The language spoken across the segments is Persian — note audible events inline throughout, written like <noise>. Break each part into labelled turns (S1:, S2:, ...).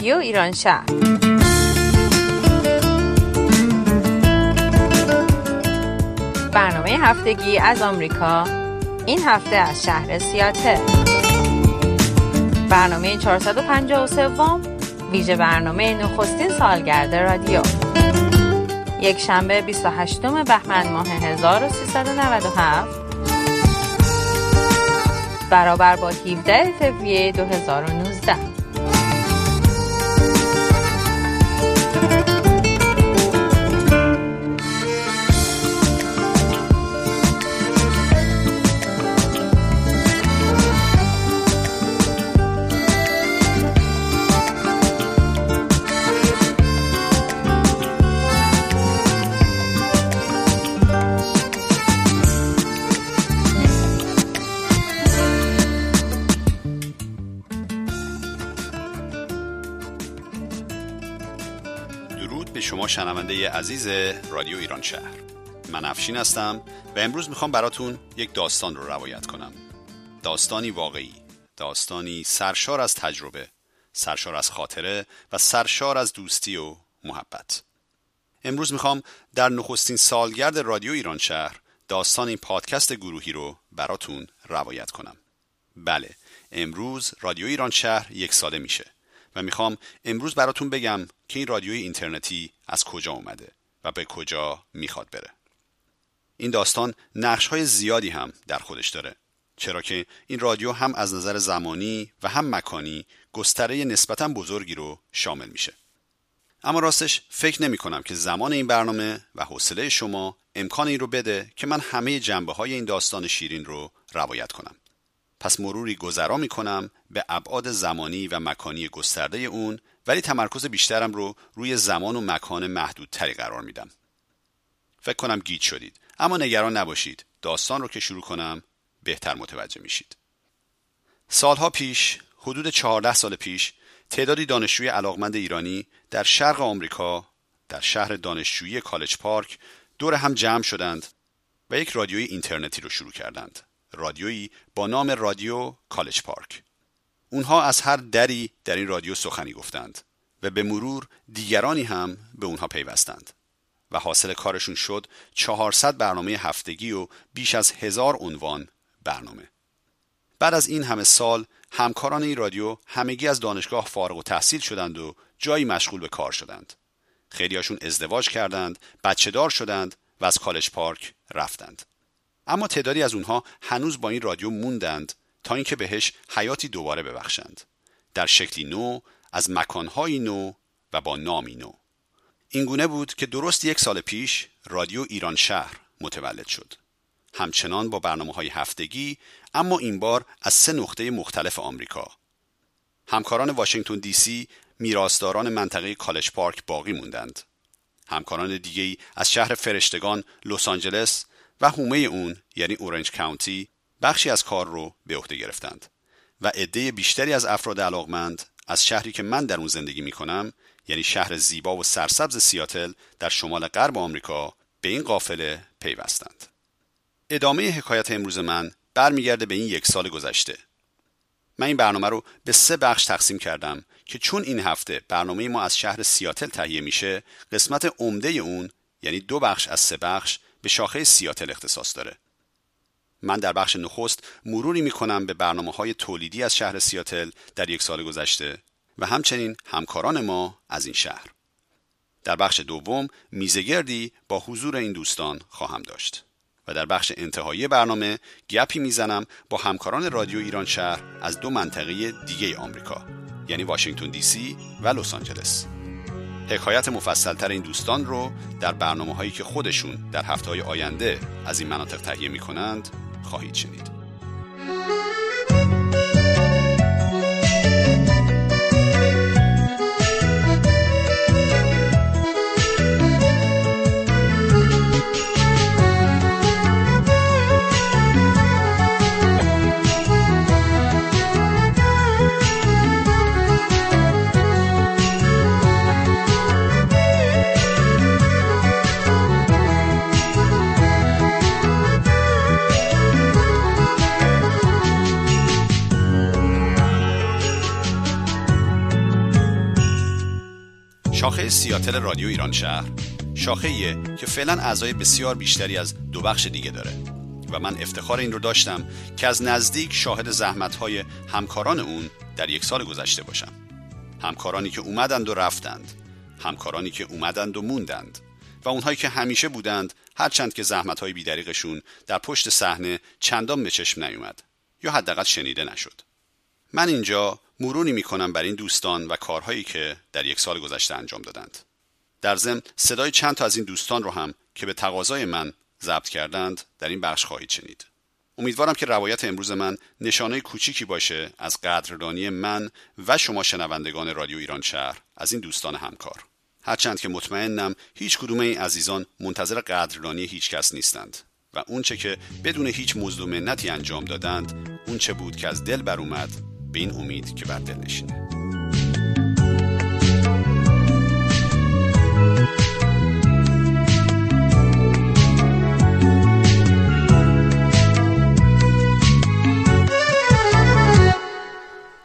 S1: رادیو ایران شهر برنامه هفتگی از آمریکا. این هفته از شهر سیاتل. برنامه 453 ویژه برنامه نخستین سالگرد رادیو. یک شنبه 28 بهمن ماه 1397 برابر با 17 فوریه 2019
S2: شنونده عزیز رادیو ایران شهر. من افشین هستم و امروز می‌خوام براتون یک داستان رو روایت کنم. داستانی واقعی داستانی سرشار از تجربه سرشار از خاطره و سرشار از دوستی و محبت. امروز می‌خوام در نخستین سالگرد رادیو ایران شهر داستان این پادکست گروهی رو براتون روایت کنم. بله امروز رادیو ایران شهر یک ساله میشه. و می‌خوام امروز براتون بگم که این رادیوی اینترنتی از کجا اومده و به کجا می‌خواد بره. این داستان نقش های زیادی هم در خودش داره چرا که این رادیو هم از نظر زمانی و هم مکانی گستره نسبتا بزرگی رو شامل میشه. اما راستش فکر نمی کنم که زمان این برنامه و حوصله شما امکان این رو بده که من همه جنبه های این داستان شیرین رو روایت کنم. پس مروری گذرا می کنم به ابعاد زمانی و مکانی گسترده اون ولی تمرکز بیشترم رو روی زمان و مکان محدودتری قرار میدم. فکر کنم گیج شدید اما نگران نباشید داستان رو که شروع کنم بهتر متوجه میشید. سالها پیش حدود 14 سال پیش تعدادی دانشجوی علاقمند ایرانی در شرق آمریکا در شهر دانشجویی کالج پارک دور هم جمع شدند و یک رادیوی اینترنتی رو شروع کردند. رادیویی با نام رادیو کالج پارک. اونها از هر دری در این رادیو سخنی گفتند و به مرور دیگرانی هم به اونها پیوستند و حاصل کارشون شد 400 برنامه هفتگی و بیش از هزار عنوان برنامه. بعد از این همه سال همکاران این رادیو همگی از دانشگاه فارغ و تحصیل شدند و جایی مشغول به کار شدند. خیلیاشون ازدواج کردند بچه دار شدند و از کالج پارک رفتند. اما تعدادی از اونها هنوز با این رادیو موندند تا اینکه بهش حیاتی دوباره ببخشند. در شکلی نو از مکانهایی نو و با نامی نو. اینگونه بود که درست یک سال پیش رادیو ایران شهر متولد شد. همچنان با برنامه های هفتگی اما این بار از سه نقطه مختلف آمریکا. همکاران واشنگتن دی سی میراثداران منطقه کالج پارک باقی موندند. همکاران دیگری از شهر فرشتگان لس آنجلس و حومه اون یعنی اورنج کاونتی بخشی از کار رو به عهده گرفتند و عده بیشتری از افراد علاقمند از شهری که من در اون زندگی می کنم یعنی شهر زیبا و سرسبز سیاتل در شمال غرب آمریکا به این قافله پیوستند. ادامه حکایت امروز من برمیگرده به این یک سال گذشته. من این برنامه رو به سه بخش تقسیم کردم که چون این هفته برنامه ما از شهر سیاتل تهیه میشه قسمت عمده اون یعنی دو بخش از سه بخش به شاخه سیاتل اختصاص داره. من در بخش نخست مروری می کنم به برنامه های تولیدی از شهر سیاتل در یک سال گذشته و همچنین همکاران ما از این شهر. در بخش دوم میزگردی با حضور این دوستان خواهم داشت و در بخش انتهایی برنامه گپی می‌زنم با همکاران رادیو ایران شهر از دو منطقه دیگه آمریکا یعنی واشنگتن دی سی و لس آنجلس. حکایت مفصلتر این دوستان رو در برنامه هایی که خودشون در هفته های آینده از این مناطق تهیه می کنند خواهید شنید. شاخه سیاتل رادیو ایران شهر. شاخه که فعلا اعضای بسیار بیشتری از دو بخش دیگه داره. و من افتخار این رو داشتم که از نزدیک شاهد زحمتهای همکاران اون در یک سال گذشته باشم. همکارانی که اومدند و رفتند. همکارانی که اومدند و موندند. و اونهایی که همیشه بودند هرچند که زحمتهای بیدریقشون در پشت صحنه چندان به چشم نیومد یا حداقل شنیده نشد. من اینجا مرونی می‌کنم بر این دوستان و کارهایی که در یک سال گذشته انجام دادند. در ضمن صدای چند تا از این دوستان رو هم که به تقاضای من ضبط کردند در این بخش خواهید شنید. امیدوارم که روایت امروز من نشانه کوچیکی باشه از قدردانی من و شما شنوندگان رادیو ایران شهر از این دوستان همکار. هرچند که مطمئنم هیچ کدوم این عزیزان منتظر قدردانی هیچ کس نیستند و اونچه که بدون هیچ مزد و منتی انجام دادند اونچه بود که از دل بر اومد به این امید که بر دل نشینه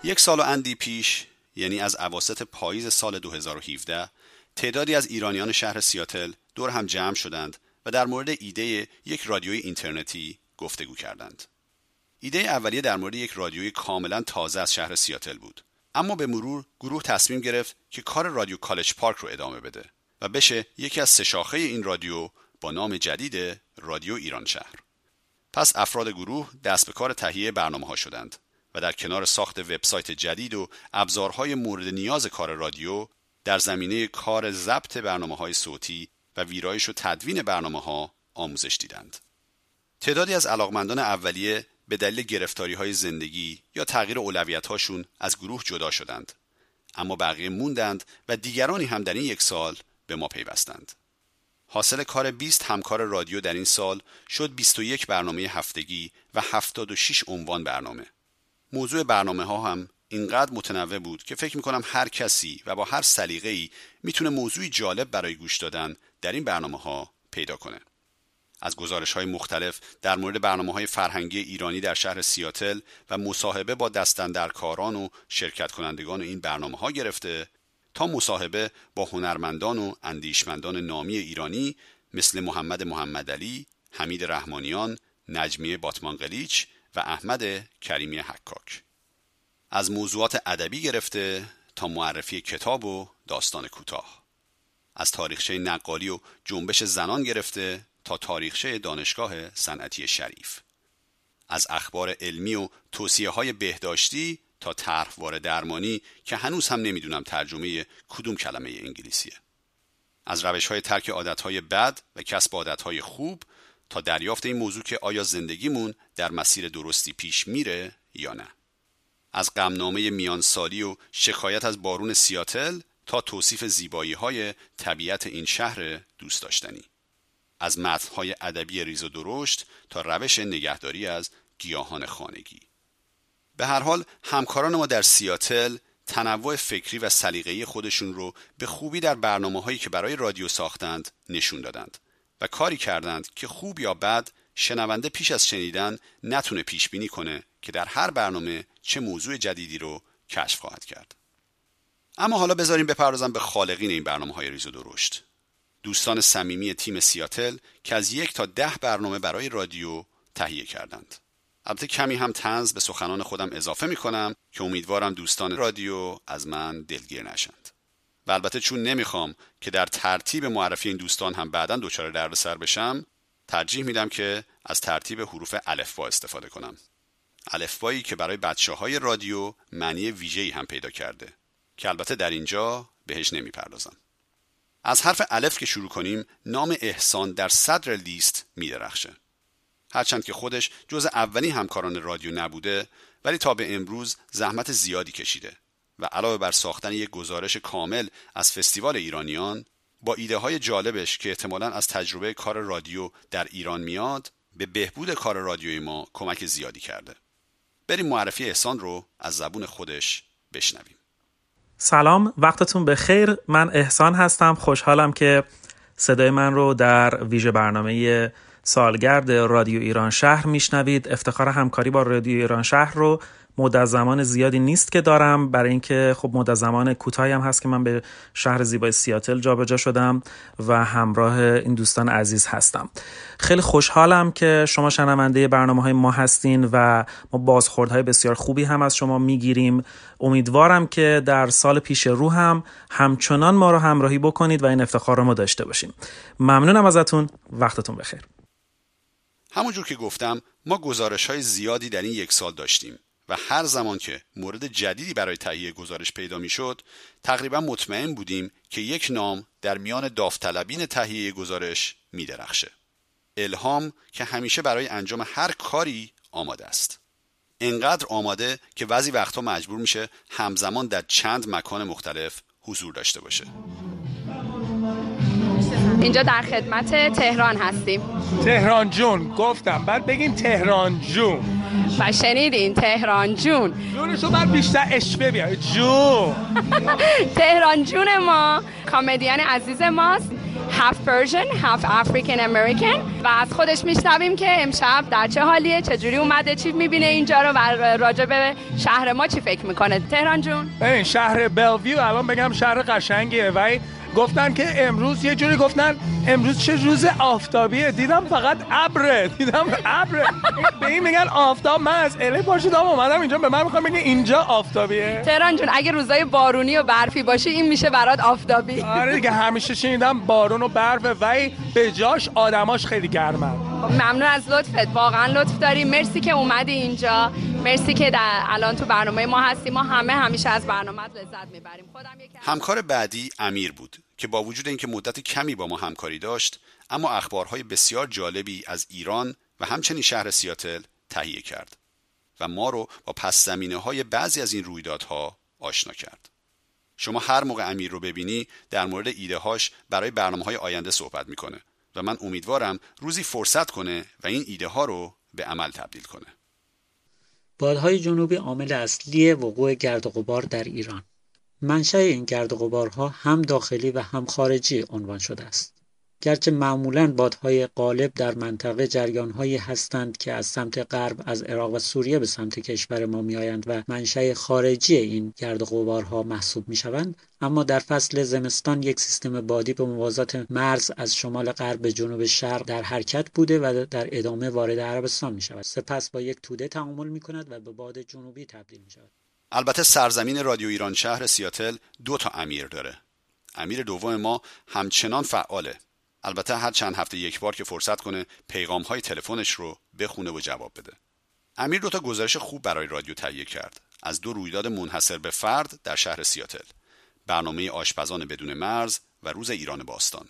S2: یک سال و اندی پیش یعنی از عواست پاییز سال 2017 تعدادی از ایرانیان شهر سیاتل دور هم جمع شدند و در مورد ایده یک رادیوی اینترنتی گفتگو کردند. ایده اولیه در مورد یک رادیوی کاملا تازه از شهر سیاتل بود. اما به مرور گروه تصمیم گرفت که کار رادیو کالج پارک رو ادامه بده و بشه یکی از سه شاخه این رادیو با نام جدید رادیو ایران شهر. پس افراد گروه دست به کار تهیه برنامه ها شدند و در کنار ساخت وبسایت جدید و ابزارهای مورد نیاز کار رادیو در زمینه کار ضبط برنامه های صوتی و ویرایش و تدوین برنامه ها آموزش دیدند. تعدادی از علاقمندان اولیه به دلیل گرفتاری های زندگی یا تغییر اولویت هاشون از گروه جدا شدند. اما بقیه موندند و دیگرانی هم در این یک سال به ما پیوستند. حاصل کار 20 همکار رادیو در این سال شد 21 برنامه هفتگی و 76 عنوان برنامه. موضوع برنامه ها هم اینقدر متنوع بود که فکر می‌کنم هر کسی و با هر سلیقه ای می‌تونه موضوعی جالب برای گوش دادن در این برنامه ها پیدا کنه. از گزارش های مختلف در مورد برنامه های فرهنگی ایرانی در شهر سیاتل و مصاحبه با دستندرکاران و شرکت کنندگان این برنامه ها گرفته تا مصاحبه با هنرمندان و اندیشمندان نامی ایرانی مثل محمد محمد علی، حمید رحمانیان، نجمیه باتمانقلیچ و احمد کریمی حکاک. از موضوعات ادبی گرفته تا معرفی کتاب و داستان کوتاه از تاریخچه نقالی و جنبش زنان گرفته تا تاریخچه دانشگاه صنعتی شریف. از اخبار علمی و توصیه های بهداشتی تا طرحوار درمانی که هنوز هم نمی‌دونم ترجمه کدوم کلمه انگلیسیه. از روش های ترک عادت های بد و کسب عادت های خوب تا دریافت این موضوع که آیا زندگیمون در مسیر درستی پیش میره یا نه. از غمنامه میانسالی و شکایت از بارون سیاتل تا توصیف زیبایی های طبیعت این شهر دوست داشتنی. از متنهای ادبی ریز و درشت تا روش نگهداری از گیاهان خانگی به هر حال همکاران ما در سیاتل تنوع فکری و سلیقه‌ای خودشون رو به خوبی در برنامه هایی که برای رادیو ساختند نشون دادند و کاری کردند که خوب یا بد شنونده پیش از شنیدن نتونه پیش بینی کنه که در هر برنامه چه موضوع جدیدی رو کشف خواهد کرد. اما حالا بذاریم بپردازم به خالقین این برنامه های ریز و درشت. دوستان صمیمی تیم سیاتل که از یک تا ده برنامه برای رادیو تهیه کردند. البته کمی هم تنز به سخنان خودم اضافه می کنم که امیدوارم دوستان رادیو از من دلگیر نشند. و البته چون نمی‌خوام که در ترتیب معرفی این دوستان هم بعدا دچار دردسر بشم ترجیح میدم که از ترتیب حروف الفبا استفاده کنم الفبایی که برای بچه های رادیو معنی ویژه‌ای هم پیدا کرده که البته در اینجا بهش نمی‌پردازم از حرف الف که شروع کنیم نام احسان در صدر لیست میدرخشه. هرچند که خودش جز اولین همکاران رادیو نبوده ولی تا به امروز زحمت زیادی کشیده و علاوه بر ساختن یک گزارش کامل از فستیوال ایرانیان با ایده های جالبش که احتمالا از تجربه کار رادیو در ایران میاد به بهبود کار رادیوی ما کمک زیادی کرده. بریم معرفی احسان رو از زبون خودش بشنویم.
S3: سلام وقتتون به خیر من احسان هستم. خوشحالم که صدای من رو در ویژه برنامه سالگرد رادیو ایران شهر میشنوید. افتخار همکاری با رادیو ایران شهر رو مدت زمان زیادی نیست که دارم. برای اینکه خب مدت زمان کوتاهی هم هست که من به شهر زیبای سیاتل جابجا شدم و همراه این دوستان عزیز هستم. خیلی خوشحالم که شما شنونده برنامه های ما هستین و ما بازخوردهای بسیار خوبی هم از شما می‌گیریم. امیدوارم که در سال پیش رو هم همچنان ما رو همراهی بکنید و این افتخار رو ما داشته باشیم. ممنونم ازتون. وقتتون بخیر.
S2: همونجور که گفتم ما گزارش های زیادی در این یک سال داشتیم و هر زمان که مورد جدیدی برای تهیه گزارش پیدا می‌شد تقریبا مطمئن بودیم که یک نام در میان داوطلبین تهیه گزارش میدرخشه. الهام که همیشه برای انجام هر کاری آماده است. انقدر آماده که بعضی وقتها مجبور میشه همزمان در چند مکان مختلف حضور داشته باشه.
S4: اینجا در خدمت تهران هستیم.
S5: تهران جون گفتم. بعد بگین تهران جون.
S4: و شنیدین تهران جون.
S5: جونشو بعد بیشتر اشبه بیاره جون. <laughs>
S4: تهران جون ما کامدیان عزیز ماست. half Persian half African American و از خودش میشنویم که امشب در چه حالیه چجوری اومده چی می‌بینه اینجا رو و راجع به شهر ما چی فکر می‌کنه. تهران جون.
S5: این شهر Bellevue الان بگم شهر قشنگیه. ولی گفتن که امروز یه جوری گفتن امروز چه روز آفتابیه؟ دیدم فقط ابره. دیدم ابره. به این میگن آفتاب من از الی پاشیدم اومدم اینجا. به من می‌خوام بگه اینجا آفتابیه.
S4: تهران جون اگه روزای بارونی و برفی باشه این میشه برات آفتابی.
S5: آره دیگه همیشه شنیدم بارون و برف ولی به جاش آدماش خیلی گرمن
S4: ممنون از لطفت. واقعا لطف داری. مرسی که اومدی اینجا. مرسی که در الان تو برنامه ما هستی. ما همه همیشه از برنامه لذت می‌بریم. خودم
S2: همکار بعدی امیر بود. که با وجود اینکه مدت کمی با ما همکاری داشت اما اخبارهای بسیار جالبی از ایران و همچنین شهر سیاتل تهیه کرد و ما رو با پس زمینه های بعضی از این رویدادها آشنا کرد. شما هر موقع امیر رو ببینی در مورد ایده هاش برای برنامه های آینده صحبت می‌کنه و من امیدوارم روزی فرصت کنه و این ایده ها رو به عمل تبدیل کنه.
S6: بادهای جنوبی عامل اصلی وقوع گرد و غبار در ایران منشأ این گرد و غبارها هم داخلی و هم خارجی عنوان شده است. گرچه معمولا بادهای غالب در منطقه جریانهایی هستند که از سمت غرب از عراق و سوریه به سمت کشور ما میآیند و منشأ خارجی این گرد و غبارها محسوب می‌شوند اما در فصل زمستان یک سیستم بادی به موازات مرز از شمال غرب به جنوب شرق در حرکت بوده و در ادامه وارد عربستان می شود سپس با یک توده تعامل می کند و به باد جنوبی تبدیل می شود
S2: البته سرزمین رادیو ایران شهر سیاتل دو تا امیر داره. امیر دوم ما همچنان فعاله. البته هر چند هفته یک بار که فرصت کنه پیغام های تلفنش رو بخونه و جواب بده. امیر دو تا گزارش خوب برای رادیو تهیه کرد. از دو رویداد منحصر به فرد در شهر سیاتل. برنامه آشپزان بدون مرز و روز ایران باستان.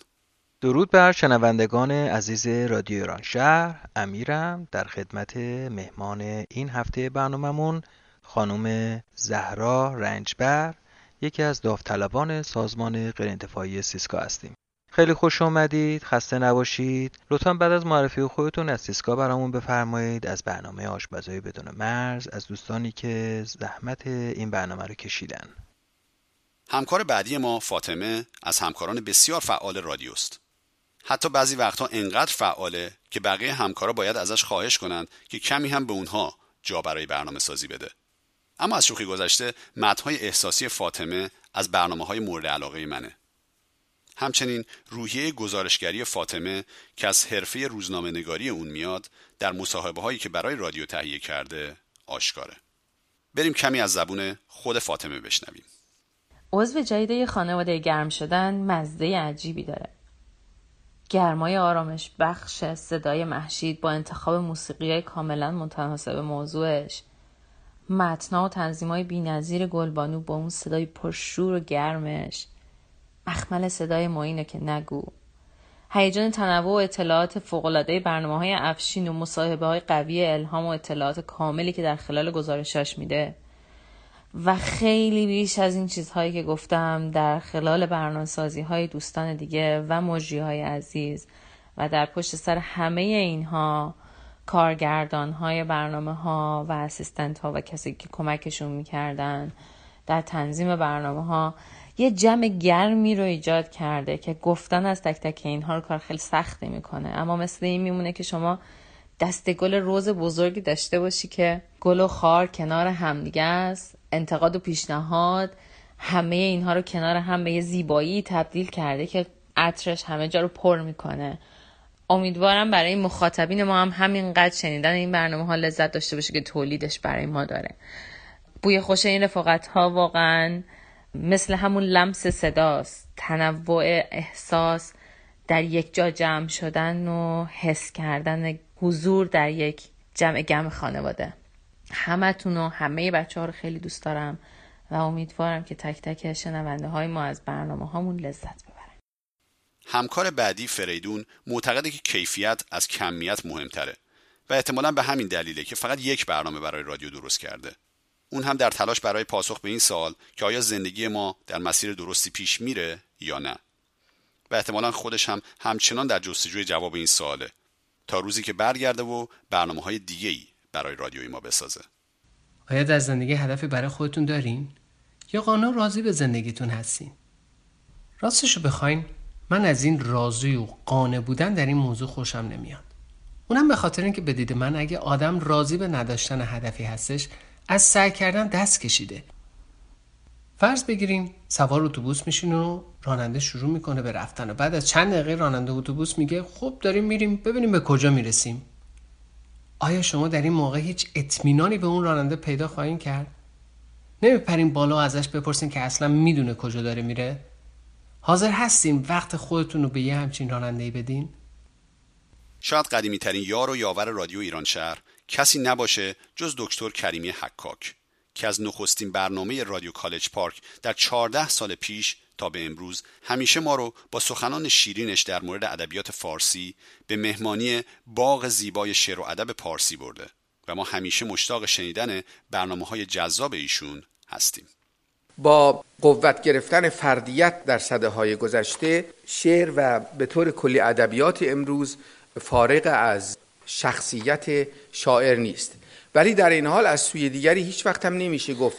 S7: درود بر شنوندگان عزیز رادیو ایران شهر. امیرم در خدمت مهمان این هفته برنامهمون خانم زهرا رنجبر یکی از داوطلبان سازمان غیرانتفاعی سیسکا هستیم. خیلی خوش آمدید خسته نباشید. لطفا بعد از معرفی خودتون از سیسکا برامون بفرمایید از برنامه آشپزهای بدون مرز از دوستانی که زحمت این برنامه رو کشیدن.
S2: همکار بعدی ما فاطمه از همکاران بسیار فعال رادیوست. حتی بعضی وقتها انقدر فعاله که بقیه همکارا باید ازش خواهش کنند که کمی هم به اونها جا برای برنامه سازی بده. اما از شوخی گذشته متنهای احساسی فاطمه از برنامه های مورد علاقه منه. همچنین روحیه گزارشگری فاطمه که از حرفه روزنامه نگاری اون میاد در مصاحبه هایی که برای رادیو تهیه کرده آشکاره. بریم کمی از زبون خود فاطمه بشنویم.
S8: عضو جدید خانواده گرم شدن مزده عجیبی داره. گرمای آرامش بخش صدای محشید با انتخاب موسیقی های کاملا متناسب موضوعش. متنا و تنظیمای بینظیر گلبانو با اون صدای پرشور و گرمش. مخمل صدای معینه که نگو. هیجان تنوع و اطلاعات فوقالعاده برنامه های افشین و مصاحبه های قوی الهام و اطلاعات کاملی که در خلال گزارشاش میده. و خیلی بیش از این چیزهایی که گفتم در خلال برنامه سازی های دوستان دیگه و مجری های عزیز و در پشت سر همه اینها کارگردان های برنامه ها و اسیستنت ها و کسی که کمکشون می‌کردن در تنظیم برنامه ها یه جمع گرمی رو ایجاد کرده که گفتن از تک تک اینها رو کار خیلی سختی می‌کنه اما مثل این میمونه که شما دسته گل روز بزرگی داشته باشی که گل و خار کنار همدیگه است. انتقاد و پیشنهاد همه اینها رو کنار هم به یه زیبایی تبدیل کرده که عطرش همه جا رو پر می‌کنه. امیدوارم برای مخاطبین ما هم همینقدر شنیدن این برنامه ها لذت داشته باشه که تولیدش برای ما داره. بوی خوش این رفاقت ها واقعا مثل همون لمس صداست. تنوع احساس در یک جا جمع شدن و حس کردن حضور در یک جمع گم خانواده. همتون و همه بچه ها رو خیلی دوست دارم و امیدوارم که تک تک شنونده های ما از برنامه هامون لذت ببرن
S2: همکار بعدی فریدون معتقده که کیفیت از کمیت مهمتره و احتمالا به همین دلیله که فقط یک برنامه برای رادیو درست کرده. اون هم در تلاش برای پاسخ به این سال که آیا زندگی ما در مسیر درستی پیش میره یا نه. و احتمالا خودش هم همچنان در جستجوی جواب این سواله. تا روزی که برگرده و برنامه های دیگه ای برای رادیوی ما بسازه.
S9: آیا در زندگی هدفی برای خودتون دارین؟ یا قانون راضی به زندگیتون هستین؟ راستشو بخواین. من از این راضی و قانع بودن در این موضوع خوشم نمیاد. اونم به خاطر اینکه بدید من اگه آدم راضی به نداشتن هدفی هستش از سعی کردن دست کشیده. فرض بگیرین سوار اتوبوس میشین و راننده شروع می‌کنه به رفتن و بعد از چند دقیقه راننده اتوبوس میگه خب داریم میریم ببینیم به کجا می‌رسیم آیا شما در این موقع هیچ اطمینانی به اون راننده پیدا خواهید کرد نمیپرین بالا ازش بپرسین که اصلا می‌دونه کجا داره میره حاضر هستیم وقت خودتون رو به یه همچین راننده ای بدین؟
S2: شاید قدیمی ترین یار و یاور رادیو ایران شهر کسی نباشه جز دکتر کریمی حکاک که از نخستین برنامه رادیو کالج پارک در 14 سال پیش تا به امروز همیشه ما رو با سخنان شیرینش در مورد ادبیات فارسی به مهمانی باغ زیبای شعر و ادب پارسی برده و ما همیشه مشتاق شنیدن برنامه های جذاب ایشون هستیم.
S10: با قوت گرفتن فردیت در صده های گذشته شعر و به طور کلی ادبیات امروز فارغ از شخصیت شاعر نیست. ولی در این حال از سوی دیگری هیچ وقت هم نمیشه گفت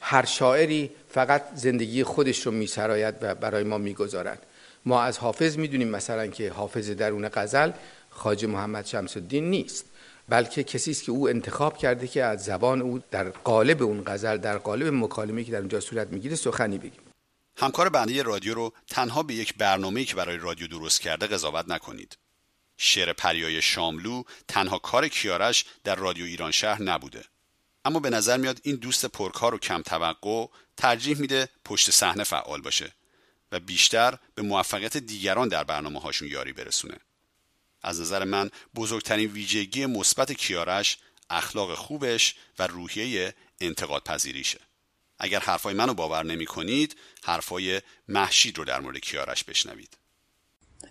S10: هر شاعری فقط زندگی خودش رو میسراید و برای ما می‌گذارد. ما از حافظ می‌دونیم مثلا که حافظ درون غزل خاج محمد شمس الدین نیست. بلکه کسی است که او انتخاب کرده که از زبان او در قالب اون غزل در قالب مکالمه که در اونجا صورت می‌گیره سخنی بگیم.
S2: همکار بنده رادیو رو تنها به یک برنامه‌ای که برای رادیو درست کرده قضاوت نکنید. شعر پریای شاملو تنها کار کیارش در رادیو ایران شهر نبوده. اما به نظر میاد این دوست پرکار و کم توقع ترجیح میده پشت صحنه فعال باشه و بیشتر به موفقیت دیگران در برنامه هاشون یاری برسونه. از نظر من بزرگترین ویژگی مثبت کیارش اخلاق خوبش و روحیه انتقاد پذیریشه اگر حرفای منو باور نمی کنید حرفای محشید رو در مورد کیارش بشنوید.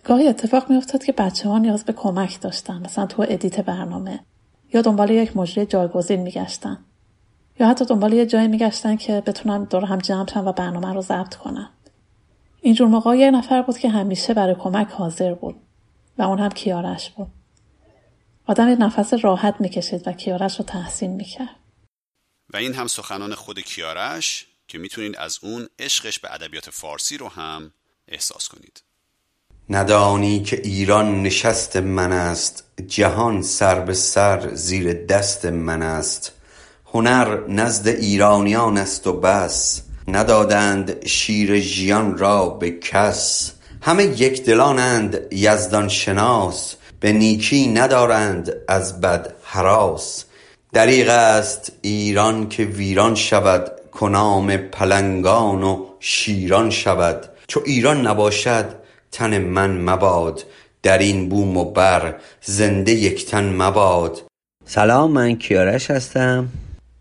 S11: گاهی اتفاق میافتاد که بچه ها نیاز به کمک داشتن مثلا تو ادیت برنامه یا دنبال یک مجری جایگزین میگشتن یا حتی دنبال یه جایی میگشتن که بتونن دور هم جمع و برنامه رو ضبط کنن. اینجور موقع یه نفر بود که همیشه برای کمک حاضر بود. و اون هم کیارش بود. آدم یه نفس راحت می‌کشید و کیارش رو تحسین می‌کرد.
S2: و این هم سخنان خود کیارش که می‌تونید از اون عشقش به ادبیات فارسی رو هم احساس کنید.
S12: ندانی که ایران نشست من است جهان سر به سر زیر دست من است. هنر نزد ایرانیان است و بس ندادند شیر ژیان را به کس. همه یک دلانند یزدان شناس به نیکی ندارند از بد هراس دریغ است ایران که ویران شود کنام پلنگان و شیران شود. چو ایران نباشد تن من مباد. در این بوم و بر زنده یک تن مباد.
S13: سلام من کیارش هستم.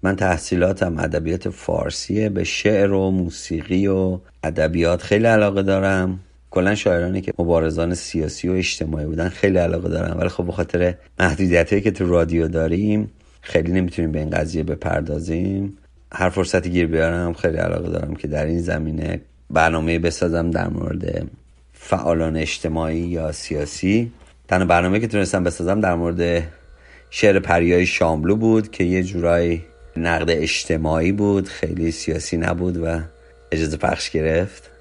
S13: من تحصیلاتم ادبیات فارسیه. به شعر و موسیقی و ادبیات خیلی علاقه دارم. کلا شاعرانی که مبارزان سیاسی و اجتماعی بودن خیلی علاقه دارم ولی خب به خاطر محدودیت که تو رادیو داریم خیلی نمی‌تونیم به این قضیه بپردازیم. هر فرصتی گیر بیارم خیلی علاقه دارم که در این زمینه برنامه بسازم در مورد فعالان اجتماعی یا سیاسی. تنها برنامه که تونستم بسازم در مورد شعر پریای شاملو بود که یه جورایی نقد اجتماعی بود خیلی سیاسی نبود و اجازه پخش گرفت.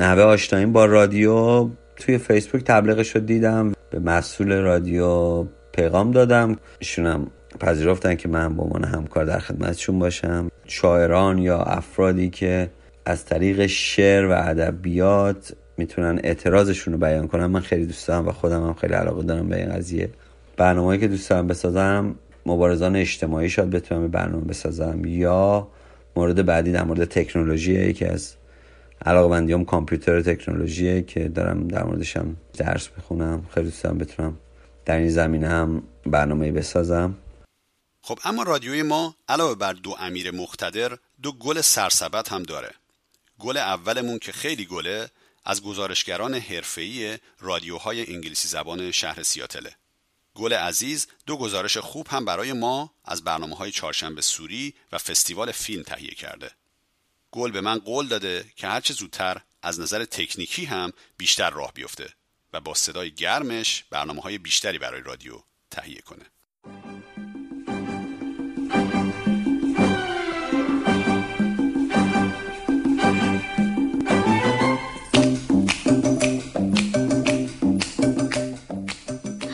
S13: نحوه آشناییم با رادیو. توی فیسبوک تبلیغش رو دیدم. به مسئول رادیو پیغام دادم. ایشونم پذیرفتن که من به عنوان همکار در خدمتشون باشم. شاعران یا افرادی که از طریق شعر و ادبیات می‌تونن اعتراضشون رو بیان کنن من خیلی دوست دارم و خودم هم خیلی علاقه دارم به این قضیه. برنامه‌ای که دوست دارم بسازم مبارزان اجتماعی شاید بتونم برنامه بسازم یا مورد بعدی در مورد تکنولوژی یکی از علاقه کامپیوتر تکنولوژیه که دارم در موردشم درس بخونم خیلی دوست دارم بتونم در این زمینه هم برنامه بسازم.
S2: خب اما رادیوی ما علاوه بر دو امیر مختدر دو گل سرسبت هم داره. گل اولمون که خیلی گله از گزارشگران حرفه‌ای رادیوهای انگلیسی زبان شهر سیاتله. گل عزیز دو گزارش خوب هم برای ما از برنامه های چهارشنبه سوری و فستیوال فیلم تهیه کرده. گل به من قول داده که هرچه زودتر از نظر تکنیکی هم بیشتر راه بیفته و با صدای گرمش برنامه های بیشتری برای رادیو تهیه کنه.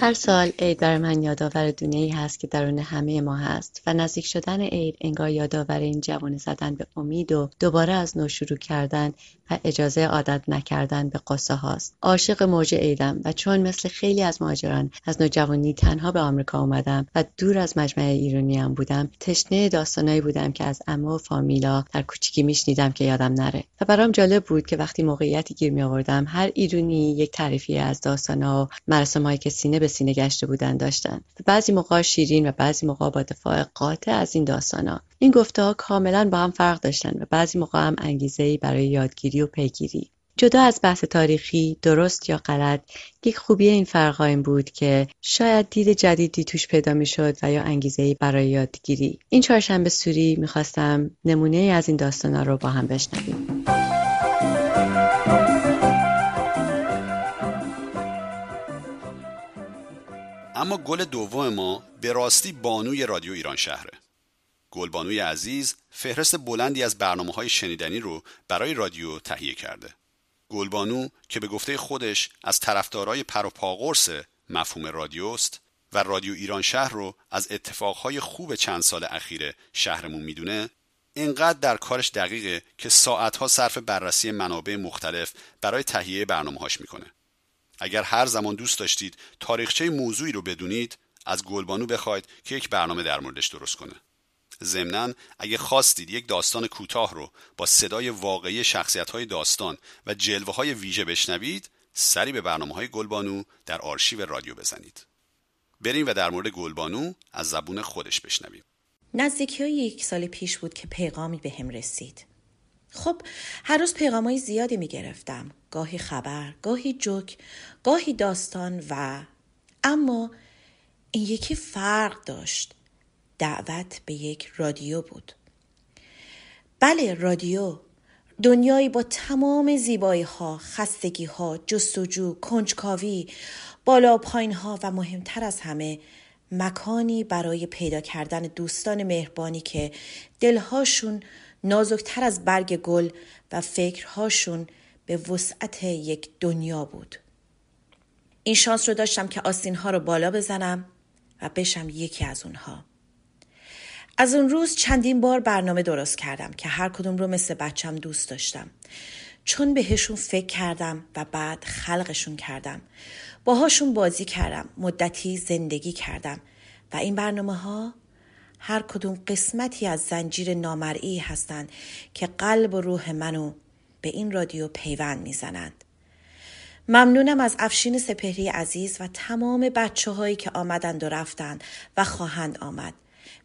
S14: هر سال عید برای من یادآور دونه ای هست که درون همه ما هست و نزدیک شدن عید انگار یادآور این جوان زدن به امید و دوباره از نو شروع کردن و اجازه عادت نکردن به قصه هاست. عاشق موج عیدم و چون مثل خیلی از مهاجران از نوجوانی تنها به آمریکا اومدم و دور از مجمع ایرانی هم بودم تشنه داستانایی بودم که از عمه و فامیلا در کوچیکی میشنیدم که یادم نره. و برام جالب بود که وقتی موقعیتی گیر می آوردم هر ایرونی یک تعریفی از داستانا و مراسمهایی که سینه به سینه گشته بودن داشتن. و بعضی موقع شیرین و بعضی موقع با دفاع قاطع از این داستانا. این گفته ها کاملا با هم فرق داشتن و بعضی موقع هم انگیزه برای یادگیری و پیگیری. جدا از بحث تاریخی درست یا غلط یک خوبی این فرق این بود که شاید دید جدیدی توش پیدا می شد و یا انگیزه برای یادگیری. این چهارشنبه سوری می‌خواستم نمونه از این داستانا رو با هم بشنویم.
S2: اما گل دوم ما به راستی بانوی رادیو ایران شهره. گلبانوی عزیز فهرست بلندی از برنامه های شنیدنی رو برای رادیو تهیه کرده. گلبانو که به گفته خودش از طرفدارای پر و مفهوم رادیوست و رادیو ایران شهر رو از اتفاقهای خوب چند سال اخیر شهرمون می‌دونه اینقدر در کارش دقیقه که ساعتها صرف بررسی منابع مختلف برای تهیه برنامه هاش می‌کنه. اگر هر زمان دوست داشتید تاریخچه موضوعی رو بدونید از گلبانو بخواید که یک برنامه در موردش درست کنه. ضمنا اگه خواستید یک داستان کوتاه رو با صدای واقعی شخصیت های داستان و جلوه های ویژه بشنوید سری به برنامه های گلبانو در آرشیو رادیو بزنید. بریم و در مورد گلبانو از زبون خودش بشنویم.
S15: نزدیکی یک سال پیش بود که پیغامی به هم رسید. خب هر روز پیغام های زیادی می گرفتم گاهی خبر گاهی جوک گاهی داستان و اما این یکی فرق داشت. دعوت به یک رادیو بود. بله رادیو. دنیایی با تمام زیبایی ها، خستگی ها، جستجو، کنجکاوی، بالا پایین ها و مهمتر از همه مکانی برای پیدا کردن دوستان مهربانی که دلهاشون نازکتر از برگ گل و فکرهاشون به وسعت یک دنیا بود. این شانس رو داشتم که آستین ها رو بالا بزنم و بشم یکی از اونها. از اون روز چندین بار برنامه درست کردم که هر کدوم رو مثل بچم دوست داشتم. چون بهشون فکر کردم و بعد خلقشون کردم. باهاشون بازی کردم. مدتی زندگی کردم. و این برنامه ها هر کدوم قسمتی از زنجیر نامرئی هستند که قلب و روح منو به این رادیو پیوند می‌زنند. ممنونم از افشین سپهری عزیز و تمام بچه هایی که آمدند و رفتند و خواهند آمد.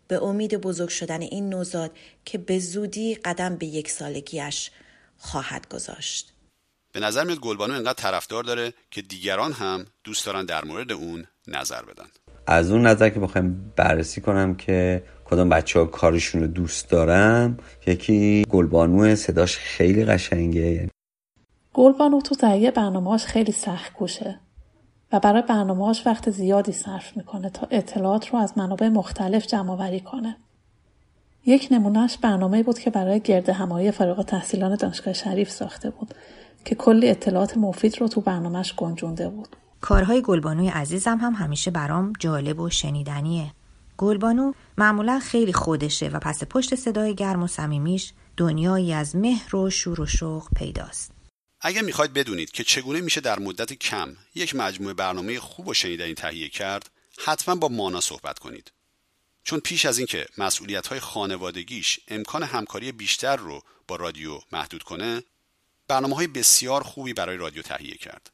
S15: به امید بزرگ شدن این نوزاد که به زودی قدم به یک سالگیش خواهد گذاشت.
S2: به نظر میاد گلبانو انقدر طرفدار داره که دیگران هم دوست دارن در مورد اون نظر بدن.
S13: از اون نظر که بخوایم بررسی کنم که کدام بچه ها کارشون رو دوست دارم یکی گلبانو صداش خیلی قشنگه
S11: گلبانو تو تهیه برنامهاش خیلی سخت کوشه و برای برنامهاش وقت زیادی صرف می‌کنه تا اطلاعات رو از منابع مختلف جمع آوری کنه. یک نمونهش برنامه بود که برای گرد همایی فارغ تحصیلان دانشگاه شریف ساخته بود که کلی اطلاعات مفید رو تو برنامهش گنجونده بود.
S16: کارهای گلبانوی عزیزم هم همیشه برام جالب و شنیدنیه. گلبانو معمولا خیلی خودشه و پس پشت صدای گرم و صمیمیش دنیایی از مهر و شور و شوق پیداست.
S2: اگر می‌خواید بدونید که چگونه میشه در مدت کم یک مجموعه برنامه خوب و شنیدنی تهیه کرد، حتما با مانا صحبت کنید. چون پیش از اینکه مسئولیت های خانوادگیش امکان همکاری بیشتر رو با رادیو محدود کنه، برنامه های بسیار خوبی برای رادیو تهیه کرد.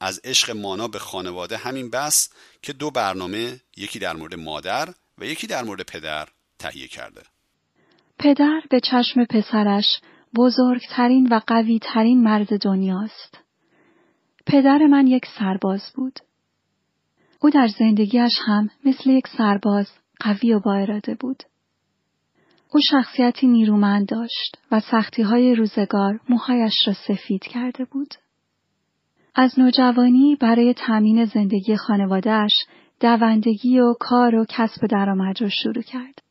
S2: از عشق مانا به خانواده همین بس که دو برنامه یکی در مورد مادر و یکی در مورد پدر تهیه کرده.
S17: پدر به چشم پسرش بزرگترین و قویترین مرد دنیاست. پدر من یک سرباز بود. او در زندگیش هم مثل یک سرباز قوی و با اراده بود. او شخصیتی نیرومند داشت و سختی های روزگار موهایش را سفید کرده بود. از نوجوانی برای تأمین زندگی خانوادهش دوندگی و کار و کسب درآمد را شروع کرد.